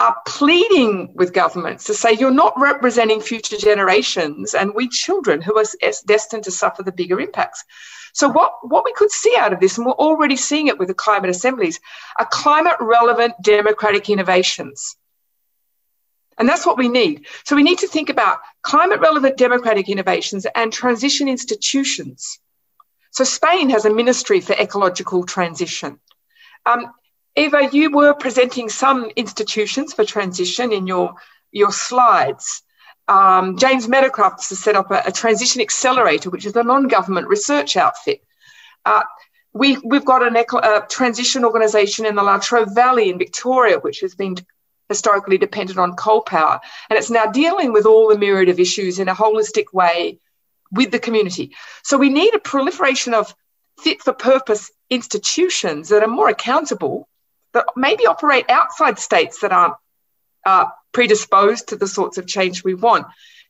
are pleading with governments to say you're not representing future generations and we children who are destined to suffer the bigger impacts. So what, what we could see out of this, and we're already seeing it with the climate assemblies, are climate relevant democratic innovations. And that's what we need. So we need to think about climate relevant democratic innovations and transition institutions. So Spain has a ministry for ecological transition. Um, Eva, you were presenting some institutions for transition in your, your slides. Um, James Meadowcroft has set up a, a, transition accelerator, which is a non-government research outfit. Uh, we, we've got a transition organisation in the Latrobe Valley in Victoria, which has been historically dependent on coal power. And it's now dealing with all the myriad of issues in a holistic way with the community. So we need a proliferation of fit for purpose institutions that are more accountable, that maybe operate outside states that aren't uh, predisposed to the sorts of change we want.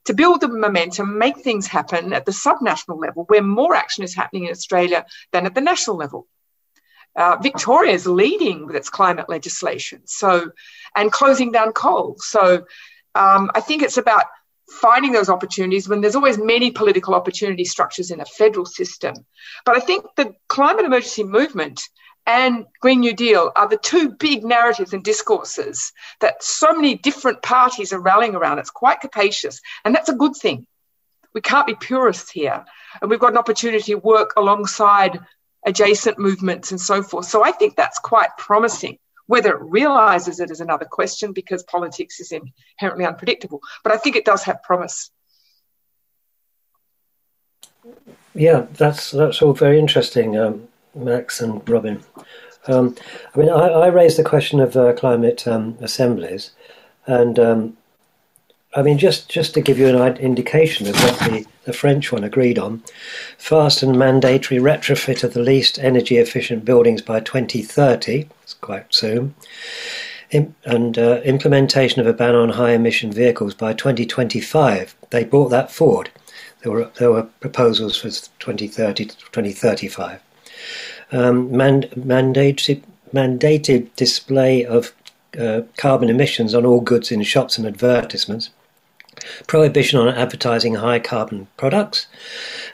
To build the momentum, make things happen at the subnational level, where more action is happening in Australia than at the national level. Uh, Victoria is leading with its climate legislation, so and closing down coal. So um, I think it's about finding those opportunities when there's always many political opportunity structures in a federal system. But I think the climate emergency movement and Green New Deal are the two big narratives and discourses that so many different parties are rallying around. It's quite capacious, and that's a good thing. We can't be purists here, and we've got an opportunity to work alongside adjacent movements and so forth. So I think that's quite promising. Whether it realizes it is another question because politics is inherently unpredictable. But I think it does have promise. Yeah, that's that's all very interesting, um, Max and Robyn. Um, I mean, I, I, raised the question of uh, climate um, assemblies, and um, I mean, just, just to give you an indication of what the, the French one agreed on, fast and mandatory retrofit of the least energy efficient buildings by 2030, it's quite soon, and uh, implementation of a ban on high emission vehicles by 2025. They brought that forward. There were, there were proposals for 2030 to 2035. Um, man, mandated, mandated display of uh, carbon emissions on all goods in shops and advertisements prohibition on advertising high carbon products,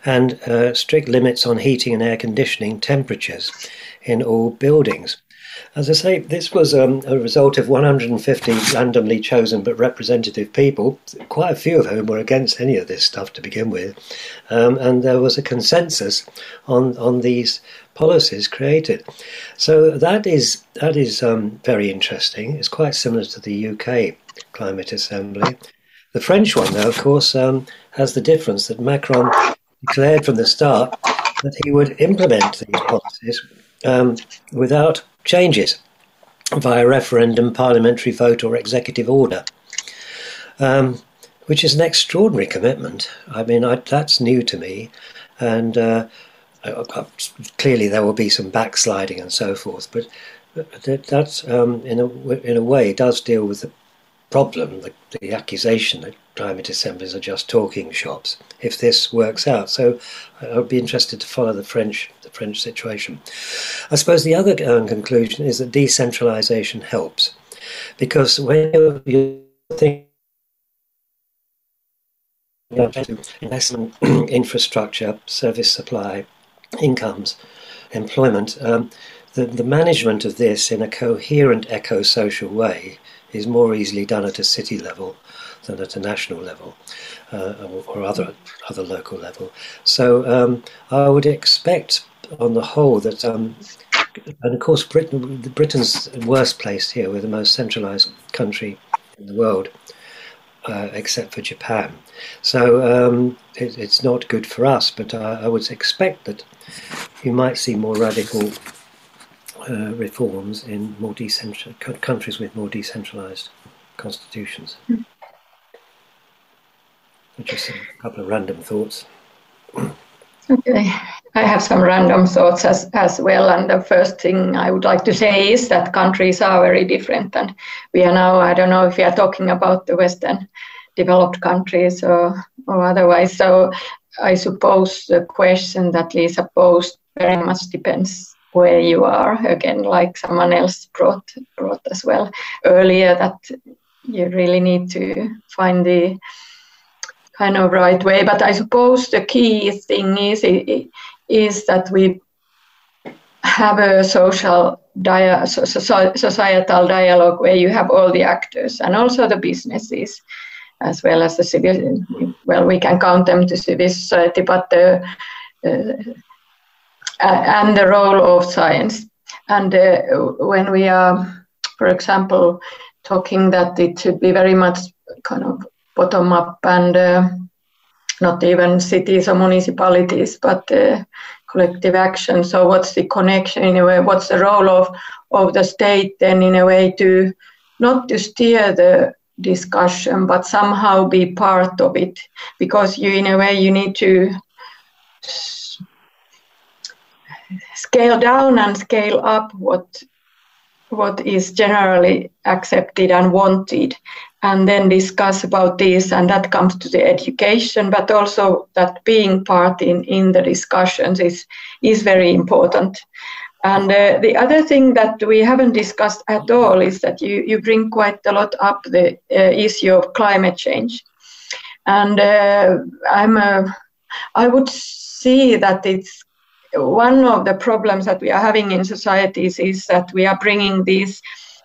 and uh, strict limits on heating and air conditioning temperatures in all buildings. As I say, this was um, a result of 150 randomly chosen but representative people, quite a few of whom were against any of this stuff to begin with, um, and there was a consensus on on these policies created. So that is that is um, very interesting. It's quite similar to the UK Climate Assembly. The French one, though, of course, um, has the difference that Macron declared from the start that he would implement these policies um, without changes via referendum, parliamentary vote, or executive order, um, which is an extraordinary commitment. I mean, I, that's new to me, and uh, clearly there will be some backsliding and so forth, but that, that's um, in a in a way does deal with the problem, the, the accusation that climate assemblies are just talking shops, if this works out. So I would be interested to follow the French the French situation. I suppose the other um, conclusion is that decentralization helps, because when you, think investment, infrastructure, service supply, incomes, employment, um, the, the management of this in a coherent eco-social way is more easily done at a city level than at a national level uh, or, other other local level. So um, I would expect, on the whole, that um, and of course Britain, Britain's worst place here. We're the most centralised country in the world. Uh, except for Japan. So um, it, it's not good for us, but I, I would expect that you might see more radical uh, reforms in more decentral countries with more decentralized constitutions. Mm. Just a couple of random thoughts. Okay, I have some random thoughts as, as well. And the first thing I would like to say is that countries are very different. And we are now, I don't know if we are talking about the Western developed countries or, or otherwise. So I suppose the question that Liisa posed very much depends where you are. Again like someone else brought brought as well earlier that you really need to find the kind of right way. But i suppose the key thing is is that we have a social dia- societal dialogue where you have all the actors and also the businesses as well as the civil well we can count them to civil society but the uh, and the role of science. And uh, when we are, for example, talking that it should be very much kind of bottom up and uh, not even cities or municipalities, but uh, collective action. So, what's the connection in a way? What's the role of of the state then in a way to not to steer the discussion, but somehow be part of it? Because you, in a way, you need to scale down and scale up what what is generally accepted and wanted and then discuss about this and that comes to the education but also that being part in, in the discussions is is very important. And uh, the other thing that we haven't discussed at all is that you, you bring quite a lot up the uh, issue of climate change. And uh, i'm a, i would see that it's one of the problems that we are having in societies is that we are bringing these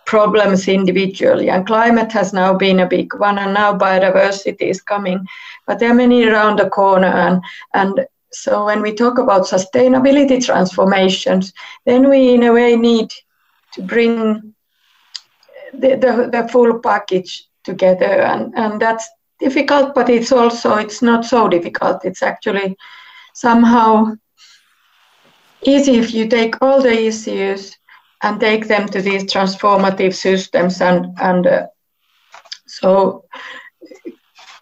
problems individually and climate has now been a big one and now biodiversity is coming but there are many around the corner and and so when we talk about sustainability transformations then we in a way need to bring the, the, the full package together and, and that's difficult but it's also it's not so difficult. It's actually somehow easy if you take all the issues and take them to these transformative systems and and uh, so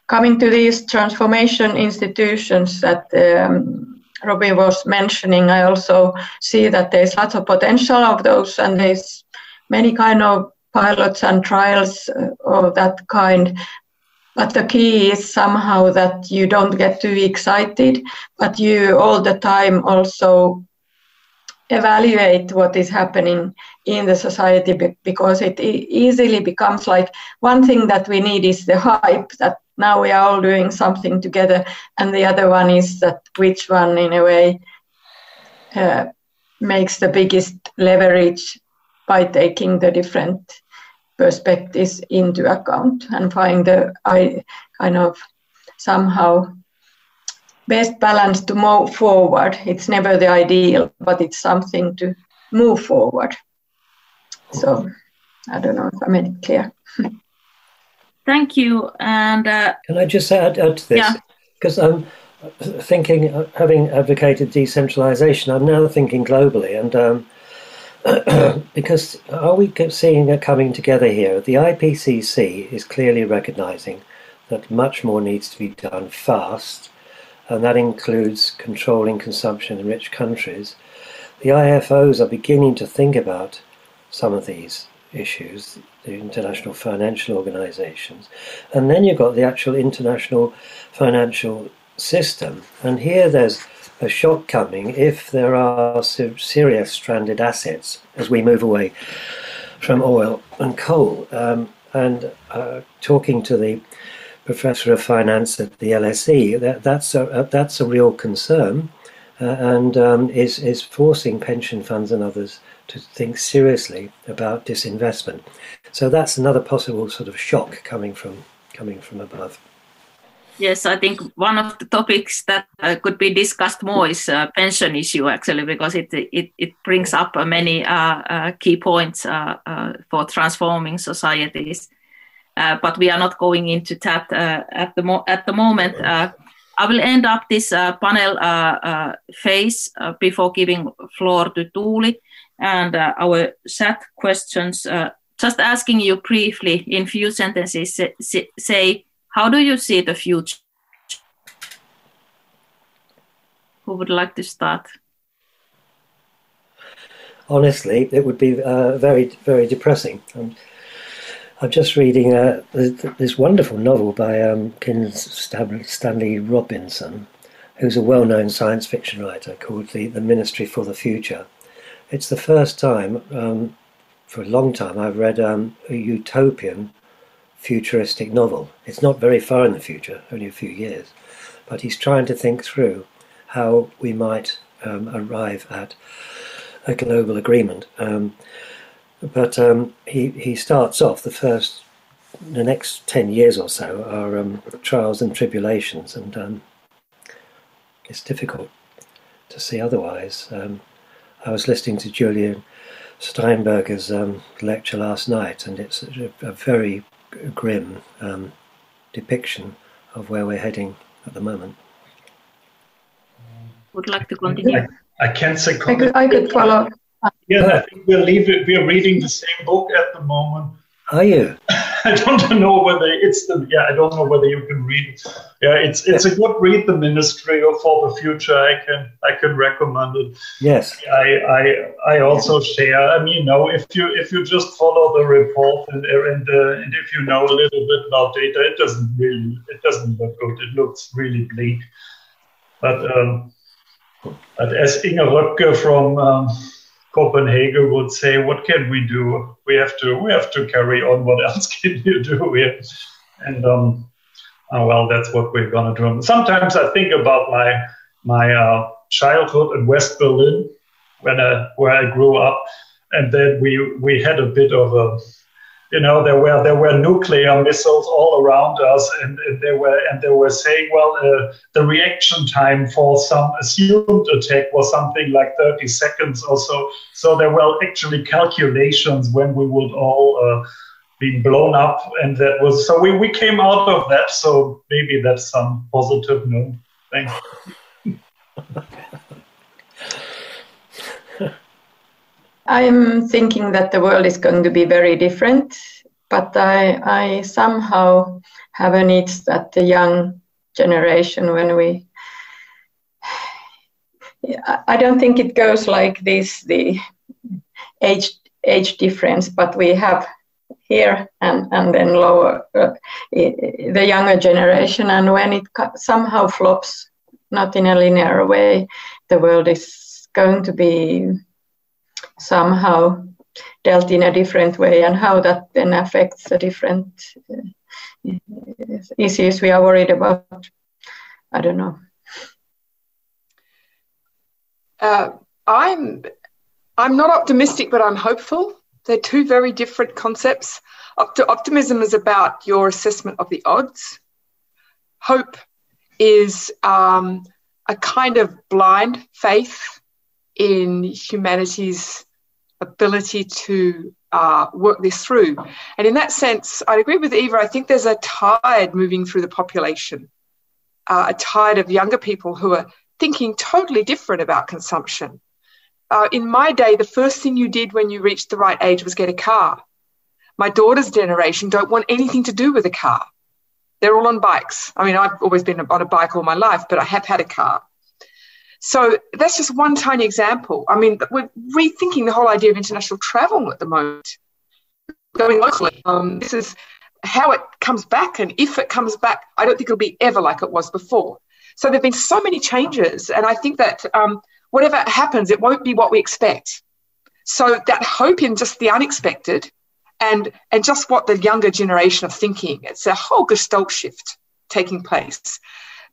coming to these transformation institutions that um, Robyn was mentioning, I also see that there's lots of potential of those, and there's many kind of pilots and trials uh, of that kind. But the key is somehow that you don't get too excited, but you all the time also evaluate what is happening in the society because it easily becomes like one thing that we need is the hype that now we are all doing something together and the other one is that which one in a way uh, makes the biggest leverage by taking the different perspectives into account and find the I kind of somehow best balance to move forward. It's never the ideal, but it's something to move forward. So I don't know if I made it clear. Thank you. And uh, can I just add, add to this? Yeah. Because I'm thinking, having advocated decentralization, I'm now thinking globally, and um, because are we seeing a coming together here? The IPCC is clearly recognizing that much more needs to be done fast, and that includes controlling consumption in rich countries. The IFOs are beginning to think about some of these issues, the international financial organizations. And then you've got the actual international financial system. And here there's a shock coming if there are serious stranded assets as we move away from oil and coal. Um, and uh, talking to the professor of finance at the LSE, that, that's, a, that's a real concern uh, and um, is, is forcing pension funds and others to think seriously about disinvestment. So that's another possible sort of shock coming from coming from above. Yes, I think one of the topics that uh, could be discussed more is uh, pension issue actually because it it, it brings up uh, many uh, uh, key points uh, for transforming societies. But we are not going into that at the mo- at the moment. I will end up this panel phase before giving floor to Tuuli and uh, our chat questions. Uh, just asking you briefly in few sentences, say, say, how do you see the future? Who would like to start? Honestly, it would be uh, very, very depressing. Um, I'm just reading uh, this wonderful novel by um, Stanley Robinson, who's a well-known science fiction writer, called the, the Ministry for the Future it's the first time um, for a long time I've read um, a utopian futuristic novel. It's not very far in the future, only a few years, but he's trying to think through how we might um, arrive at a global agreement. Um, but um, he, he starts off the first, the next 10 years or so are um, trials and tribulations, and it's difficult to see otherwise. Um, I was listening to Julia Steinberger's um, lecture last night, and it's a, a very grim um, depiction of where we're heading at the moment. Would like to continue. I, I can't say. I could, I could follow. Yeah, I think we're leaving, we're reading the same book at the moment. Are you? I don't know whether it's the yeah. I don't know whether you can read. Yeah, it's it's a good read. The Ministry for the Future. I can I can recommend it. Yes. I I I also share. I mean, you know, if you if you just follow the report and and, uh, and if you know a little bit about data, it doesn't really it doesn't look good. It looks really bleak. But um, but as Inge Röpke from um, Copenhagen would say, "What can we do? We have to we have to carry on. What else can you do?" here?" And um, uh, well, that's what we're gonna do. Sometimes I think about my my uh, childhood in West Berlin, when I, where I grew up, and then we we had a bit of a you know there were there were nuclear missiles all around us and, and they were and they were saying well uh, the reaction time for some assumed attack was something like 30 seconds or so. So there were actually calculations when we would all uh, be blown up and that was so we, we came out of that. So maybe that's some positive note. Thanks I'm thinking that the world is going to be very different, but I, I somehow have a need that the young generation, when we, I don't think it goes like this, the age age difference, but we have here and, and then lower uh, the younger generation. And when it somehow flops, not in a linear way, the world is going to be somehow dealt in a different way, and how that then affects the different uh, issues we are worried about. I don't know. Uh, I'm I'm not optimistic, but I'm hopeful. They're two very different concepts. Opt- optimism is about your assessment of the odds. Hope is um, a kind of blind faith in humanity's ability to uh, work this through. And in that sense, I'd agree with Eva. I think there's a tide moving through the population, uh, a tide of younger people who are thinking totally different about consumption uh, in my day, the first thing you did when you reached the right age was get a car. My daughter's generation don't want anything to do with a car. They're all on bikes. I mean, I've always been on a bike all my life, but I have had a car. So that's just one tiny example. I mean, we're rethinking the whole idea of international travel at the moment, going locally. Um, this is how it comes back, and if it comes back, I don't think it'll be ever like it was before. So there have been so many changes, and I think that um, whatever happens, it won't be what we expect. So that hope in just the unexpected and, and just what the younger generation are thinking, it's a whole gestalt shift taking place.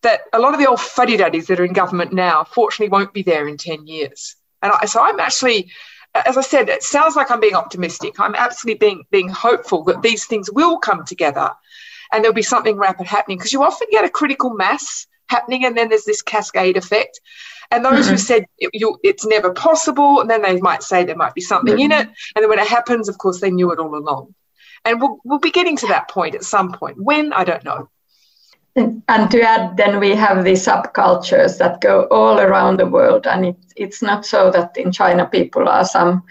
That a lot of the old fuddy duddies that are in government now, fortunately, won't be there in 10 years. And I, so I'm actually, as I said, it sounds like I'm being optimistic. I'm absolutely being, being hopeful that these things will come together and there'll be something rapid happening because you often get a critical mass happening and then there's this cascade effect. And those mm-hmm. who said it, you, it's never possible, and then they might say there might be something mm-hmm. in it. And then when it happens, of course, they knew it all along. And we'll, we'll be getting to that point at some point. When, I don't know. And to add, then we have these subcultures that go all around the world. And it, it's not so that in China people are some,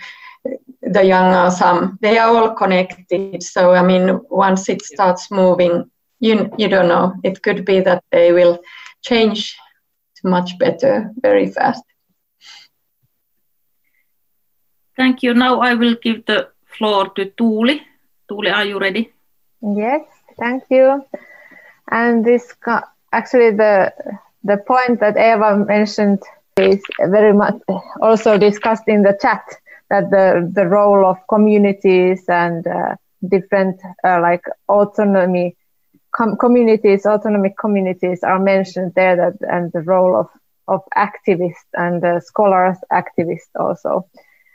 the young are some, they are all connected. So, I mean, once it starts moving, you, you don't know. It could be that they will change much better very fast. Thank you. Now I will give the floor to Tuuli. Tuuli, are you ready? Yes, thank you. And this actually the the point that Eva mentioned is very much also discussed in the chat that the the role of communities and uh, different uh, like autonomy com- communities, autonomic communities are mentioned there that, and the role of, of activists and uh, scholars activists also.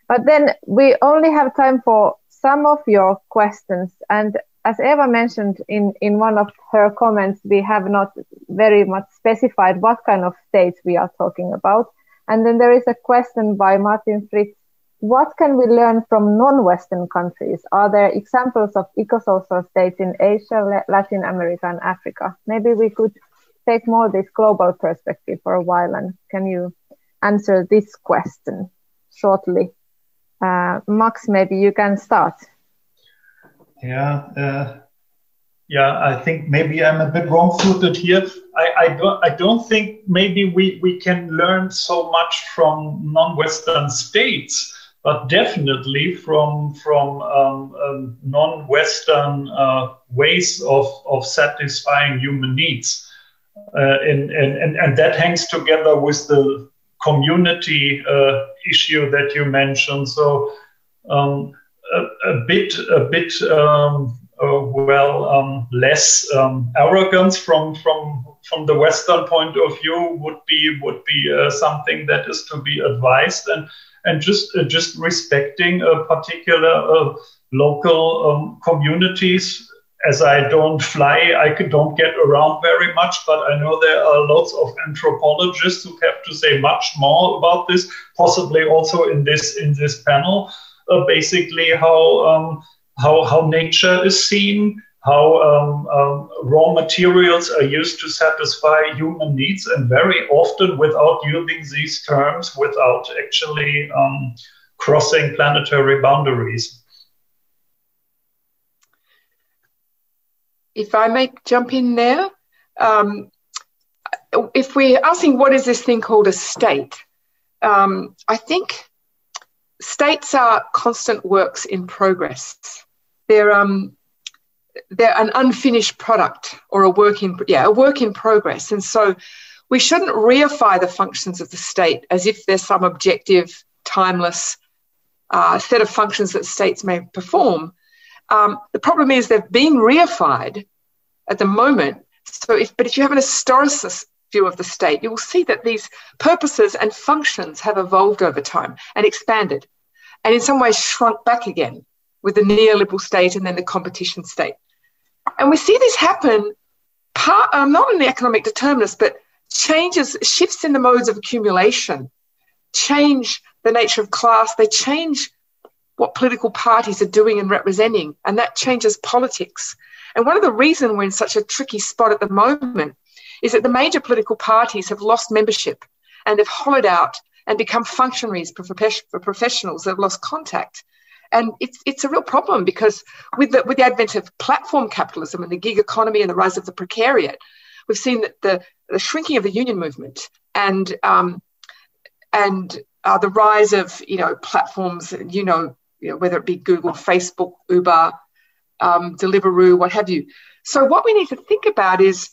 But then we only have time for some of your questions. And as Eva mentioned in, in one of her comments, we have not very much specified what kind of states we are talking about. And then there is a question by Martin Fritz what can we learn from non-Western countries? Are there examples of eco-social states in Asia, Latin America, and Africa? Maybe we could take more this global perspective for a while. And can you answer this question shortly? Uh, Max, maybe you can start. Yeah, uh, yeah. I think maybe I'm a bit wrong-footed here. I, I don't. I don't think maybe we we can learn so much from non-Western states but definitely from from um, um, non-Western uh, ways of, of satisfying human needs, uh, and, and and that hangs together with the community uh, issue that you mentioned. So um, a, bit a bit um, uh, well um, less um, arrogance from from from the Western point of view would be would be uh, something that is to be advised and and just uh, just respecting a particular uh, local um, communities. As I don't fly, I don't get around very much, but I know there are lots of anthropologists who have to say much more about this, possibly also in this in this panel. Uh, basically, how um, how how nature is seen, how um, um, raw materials are used to satisfy human needs, and very often without using these terms, without actually um, crossing planetary boundaries. if I may jump in there, um, if we're asking what is this thing called a state, um, I think states are constant works in progress. They're um, they're an unfinished product or a work in yeah a work in progress, and so we shouldn't reify the functions of the state as if there's some objective, timeless uh, set of functions that states may perform. Um, the problem is they've been reified at the moment. So, if, but if you have an historicist view of the state, you will see that these purposes and functions have evolved over time and expanded, and in some ways shrunk back again with the neoliberal state and then the competition state. And we see this happen, part, um, not in the economic determinists, but changes, shifts in the modes of accumulation, change the nature of class, they change what political parties are doing and representing, and that changes politics. And one of the reasons we're in such a tricky spot at the moment is that the major political parties have lost membership and have hollowed out and become functionaries for, for professionals that have lost contact. And it's, it's a real problem because with the, with the advent of platform capitalism and the gig economy and the rise of the precariat, we've seen that the, the shrinking of the union movement and um, and uh, the rise of you know platforms, you know, you know whether it be Google, Facebook, Uber, um, Deliveroo, what have you. So what we need to think about is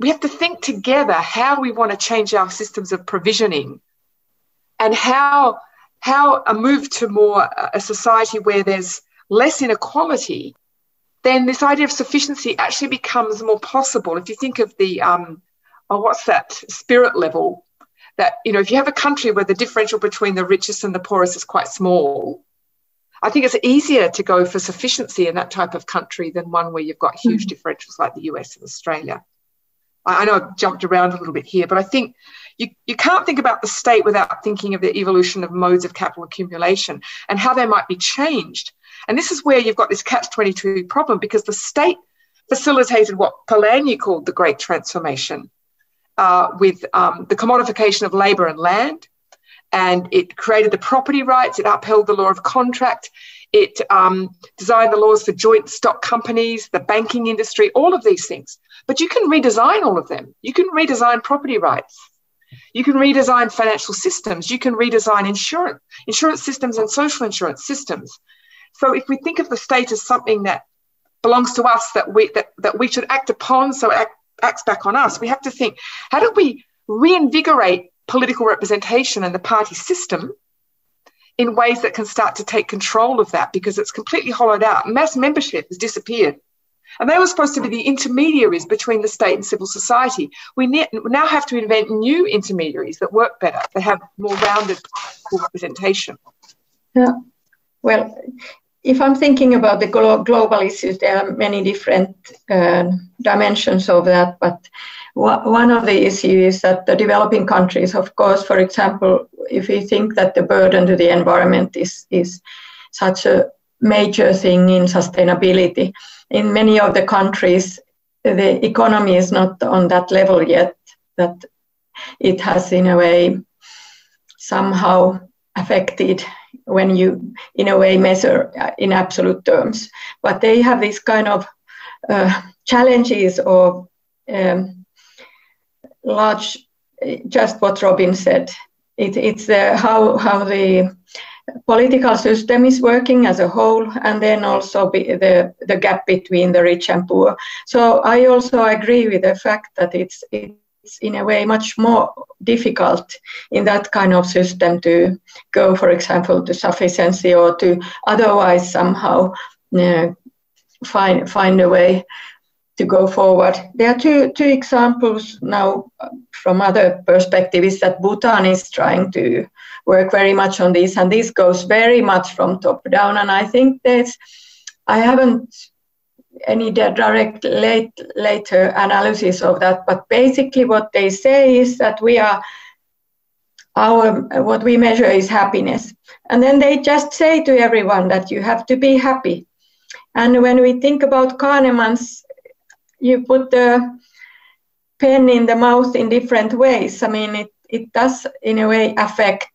we have to think together how we want to change our systems of provisioning and how how a move to more a society where there's less inequality then this idea of sufficiency actually becomes more possible if you think of the um, oh, what's that spirit level that you know if you have a country where the differential between the richest and the poorest is quite small i think it's easier to go for sufficiency in that type of country than one where you've got huge mm-hmm. differentials like the us and australia I, know i've jumped around a little bit here but i think you, you can't think about the state without thinking of the evolution of modes of capital accumulation and how they might be changed and this is where you've got this catch 22 problem because the state facilitated what Polanyi called the Great Transformation uh, with um, the commodification of labour and land. And it created the property rights, it upheld the law of contract, it um, designed the laws for joint stock companies, the banking industry, all of these things. But you can redesign all of them. You can redesign property rights. You can redesign financial systems. You can redesign insurance, insurance systems and social insurance systems. So if we think of the state as something that belongs to us that we that, that we should act upon, so it acts back on us, we have to think, how do we reinvigorate political representation and the party system in ways that can start to take control of that because it's completely hollowed out. Mass membership has disappeared. And they were supposed to be the intermediaries between the state and civil society. We now have to invent new intermediaries that work better, that have more rounded representation. Yeah. Well, if I'm thinking about the glo- global issues, there are many different uh, dimensions of that. But one of the issues is that the developing countries, of course, for example, if we think that the burden to the environment is, is such a major thing in sustainability, in many of the countries, the economy is not on that level yet, that it has, in a way, somehow affected when you, in a way, measure uh, in absolute terms. But they have these kind of uh, challenges or um, large, just what Robyn said. It, it's how, how the political system is working as a whole, and then also the, the gap between the rich and poor. So I also agree with the fact that it's, it's in a way much more difficult in that kind of system to go, for example, to sufficiency or to otherwise somehow uh, find find a way to go forward. There are two two examples now um, from other perspectives that Bhutan is trying to work very much on this, and this goes very much from top down. And I think there's I haven't any direct late, later analysis of that, but basically what they say is that we are our what we measure is happiness, and then they just say to everyone that you have to be happy. And when we think about Kahneman's, you put the pen in the mouth in different ways. I mean, it, it does in a way affect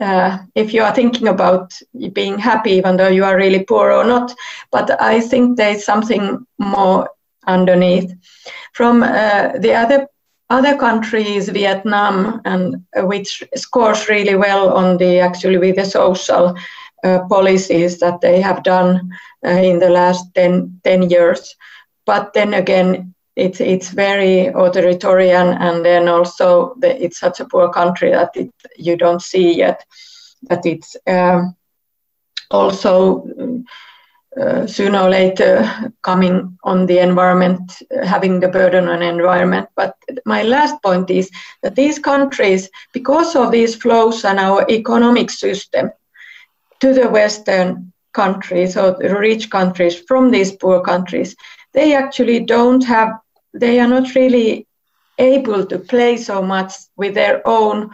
uh, if you are thinking about being happy, even though you are really poor or not. But I think there's something more underneath. From uh, the other other countries, Vietnam, and uh, which scores really well on the actually with the social uh, policies that they have done uh, in the last 10, 10 years. But then again, it's it's very authoritarian, and then also the, it's such a poor country that it, you don't see yet that it's um, also uh, sooner or later coming on the environment, having the burden on environment. But my last point is that these countries, because of these flows and our economic system to the Western countries or rich countries from these poor countries, they actually don't have, they are not really able to play so much with their own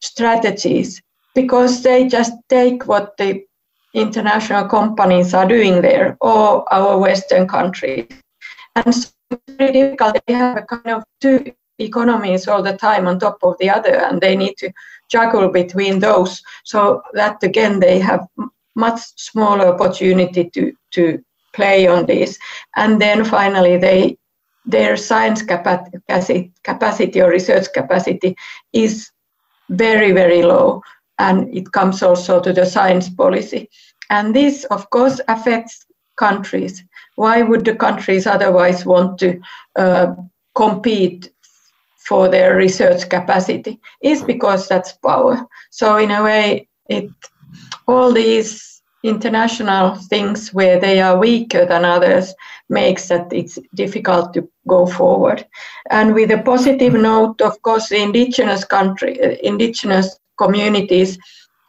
strategies because they just take what the international companies are doing there or our Western countries. And so it's very difficult. They have a kind of two economies all the time on top of the other, and they need to juggle between those. So that again, they have much smaller opportunity to, to play on this. And then finally, they their science capacity, or research capacity is very, very low and it comes also to the science policy. And this, of course, affects countries. Why would the countries otherwise want to uh, compete for their research capacity? Is because that's power. So in a way, it all these international things where they are weaker than others makes that it's difficult to go forward. And with a positive note, of course, the indigenous country, uh, indigenous communities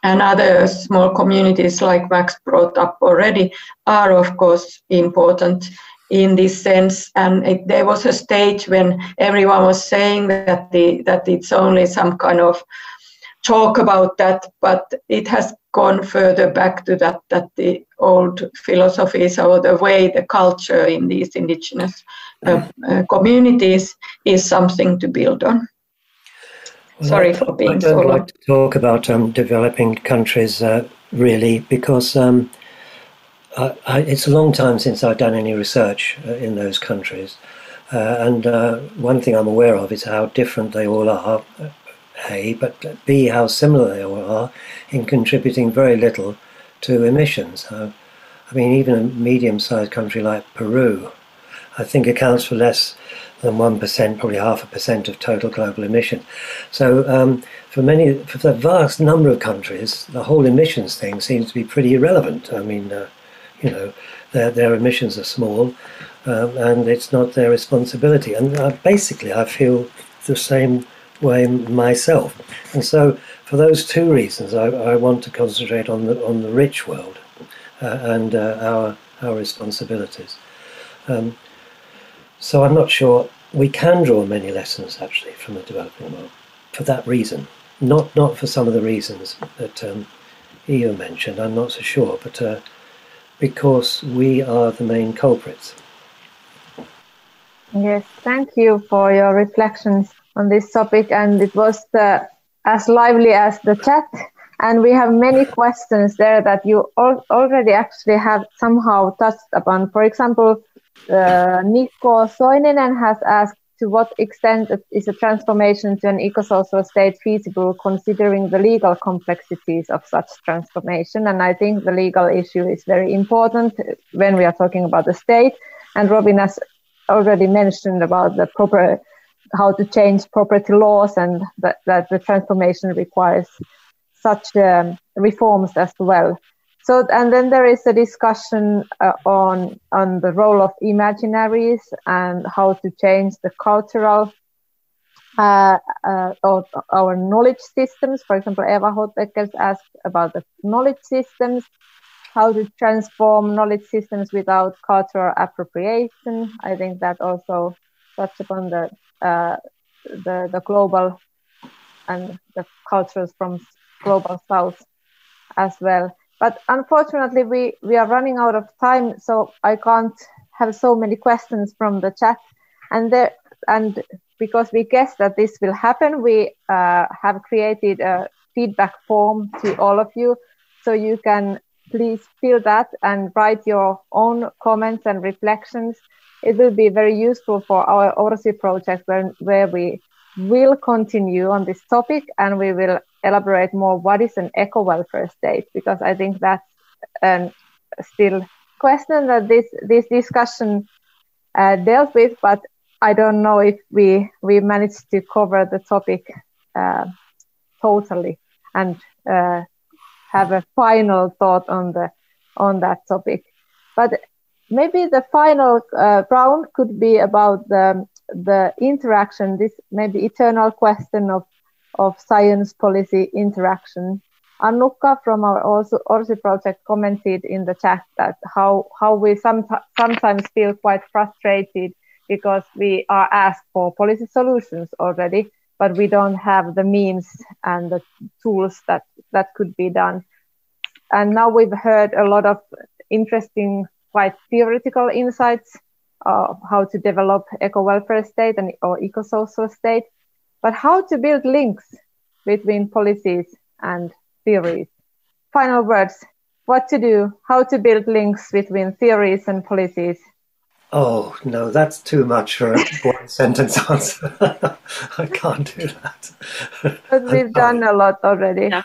and other small communities like Max brought up already are of course important in this sense and it, there was a stage when everyone was saying that the that it's only some kind of talk about that but it has gone further back to that that the old philosophies or the way the culture in these indigenous uh, uh, communities is something to build on Sorry for being so long. I don't so like to talk about um, developing countries uh, really because um, I, I, it's a long time since I've done any research uh, in those countries. Uh, and uh, one thing I'm aware of is how different they all are, A, but B, how similar they all are in contributing very little to emissions. I mean, even a medium sized country like Peru, I think accounts for less than 1%, probably half a percent of total global emission. So um, for many, for the vast number of countries, the whole emissions thing seems to be pretty irrelevant. I mean, uh, you know, their, their emissions are small um, and it's not their responsibility. And uh, basically, I feel the same way myself. And so for those two reasons, I, I want to concentrate on the, on the rich world uh, and uh, our, our responsibilities. Um, so I'm not sure we can draw many lessons actually from the developing world for that reason. Not not for some of the reasons that um, mentioned. I'm not so sure, but uh, because we are the main culprits. Yes, thank you for your reflections on this topic, and it was uh, as lively as the chat. And we have many questions there that you al- already actually have somehow touched upon. For example, uh, Niko Soininen has asked to what extent is a transformation to an eco-social state feasible considering the legal complexities of such transformation? And I think the legal issue is very important when we are talking about the state. And Robyn has already mentioned about the proper how to change property laws and that, that the transformation requires such um, reforms as well. So, and then there is a discussion uh, on on the role of imaginaries and how to change the cultural uh, uh, or our knowledge systems. For example, Eva Houtbeckers asked about the knowledge systems, how to transform knowledge systems without cultural appropriation. I think that also touch upon the the the global and the cultures from global south as well. But unfortunately, we, we are running out of time, so I can't have so many questions from the chat. And there, and because we guess that this will happen, we uh, have created a feedback form to all of you, so you can please fill that and write your own comments and reflections. It will be very useful for our ORSI project where, where we will continue on this topic and we will elaborate more what is an eco-welfare state because I think that's um, still question that this this discussion uh, dealt with, but I don't know if we we managed to cover the topic uh, totally and uh, have a final thought on the on that topic. But maybe the final uh, round could be about the the interaction. This maybe eternal question of of science policy interaction. Annukka from our ORSI project commented in the chat that how how we some, sometimes feel quite frustrated because we are asked for policy solutions already, but we don't have the means and the tools that that could be done. And now we've heard a lot of interesting, quite theoretical insights of how to develop eco-welfare state and or eco-social state, but how to build links between policies and theories. Final words. What to do, how to build links between theories and policies. Oh, no, that's too much for a one sentence answer. I can't do that. But we've done a lot already. Yeah.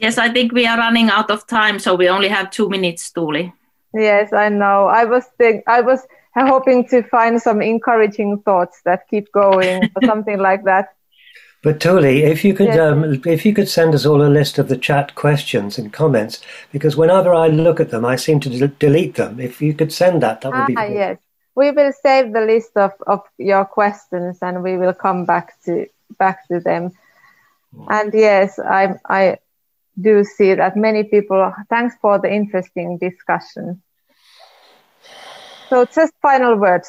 Yes, I think we are running out of time, so we only have two minutes, Tuuli. Yes, I know. I was think I was hoping to find some encouraging thoughts that keep going or something like that. But Tuuli, if you could, um, if you could send us all a list of the chat questions and comments, because whenever I look at them, I seem to de- delete them. If you could send that, that would ah, be. Great. yes, we will save the list of, of your questions, and we will come back to back to them. And yes, I I do see that many people. Thanks for the interesting discussion. So, just final words.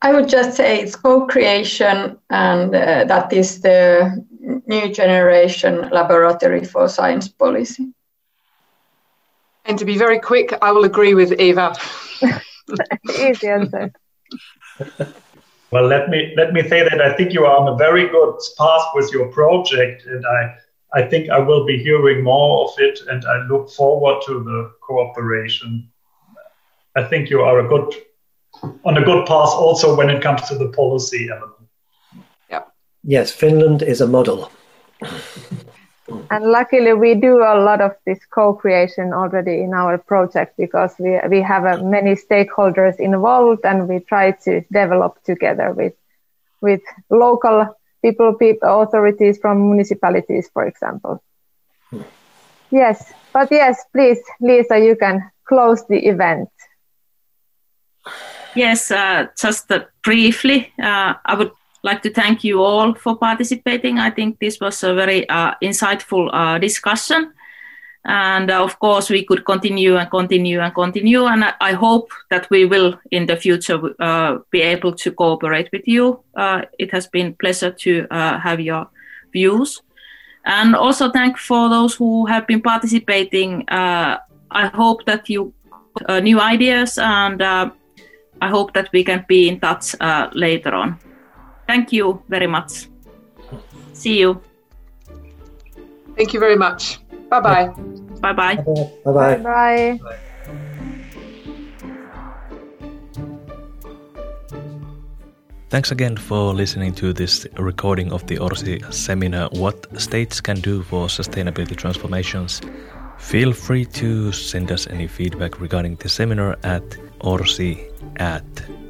I would just say it's co-creation, and uh, that is the new generation laboratory for science policy. And to be very quick, I will agree with Eva. Easy answer. well, let me let me say that I think you are on a very good path with your project, and I I think I will be hearing more of it, and I look forward to the cooperation. I think you are a good on a good path also when it comes to the policy element. Yeah. Yes, Finland is a model. and luckily, we do a lot of this co-creation already in our project because we we have uh, many stakeholders involved, and we try to develop together with with local people, people authorities from municipalities, for example. Hmm. Yes, but yes, please, Liisa, you can close the event. Yes, uh, just uh, briefly, uh, I would like to thank you all for participating. I think this was a very uh, insightful uh, discussion. And uh, of course, we could continue and continue and continue. And I hope that we will in the future be able to cooperate with you. it has been pleasure to have your views. And also thank for those who have been participating. I hope that you new ideas and I hope that we can be in touch uh, later on. Thank you very much. See you. Thank you very much. Bye-bye. Bye-bye. Bye-bye. Bye. bye. Thanks again for listening to this recording of the ORSI seminar What States Can Do for Sustainability Transformations. Feel free to send us any feedback regarding the seminar at orsi at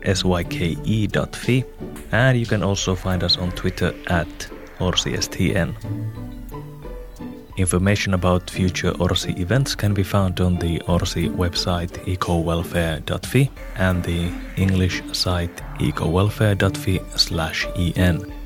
syke.fi and you can also find us on Twitter at orsistn. Information about future ORSI events can be found on the ORSI website ecowelfare.fi and the English site ecowelfare.fi slash en.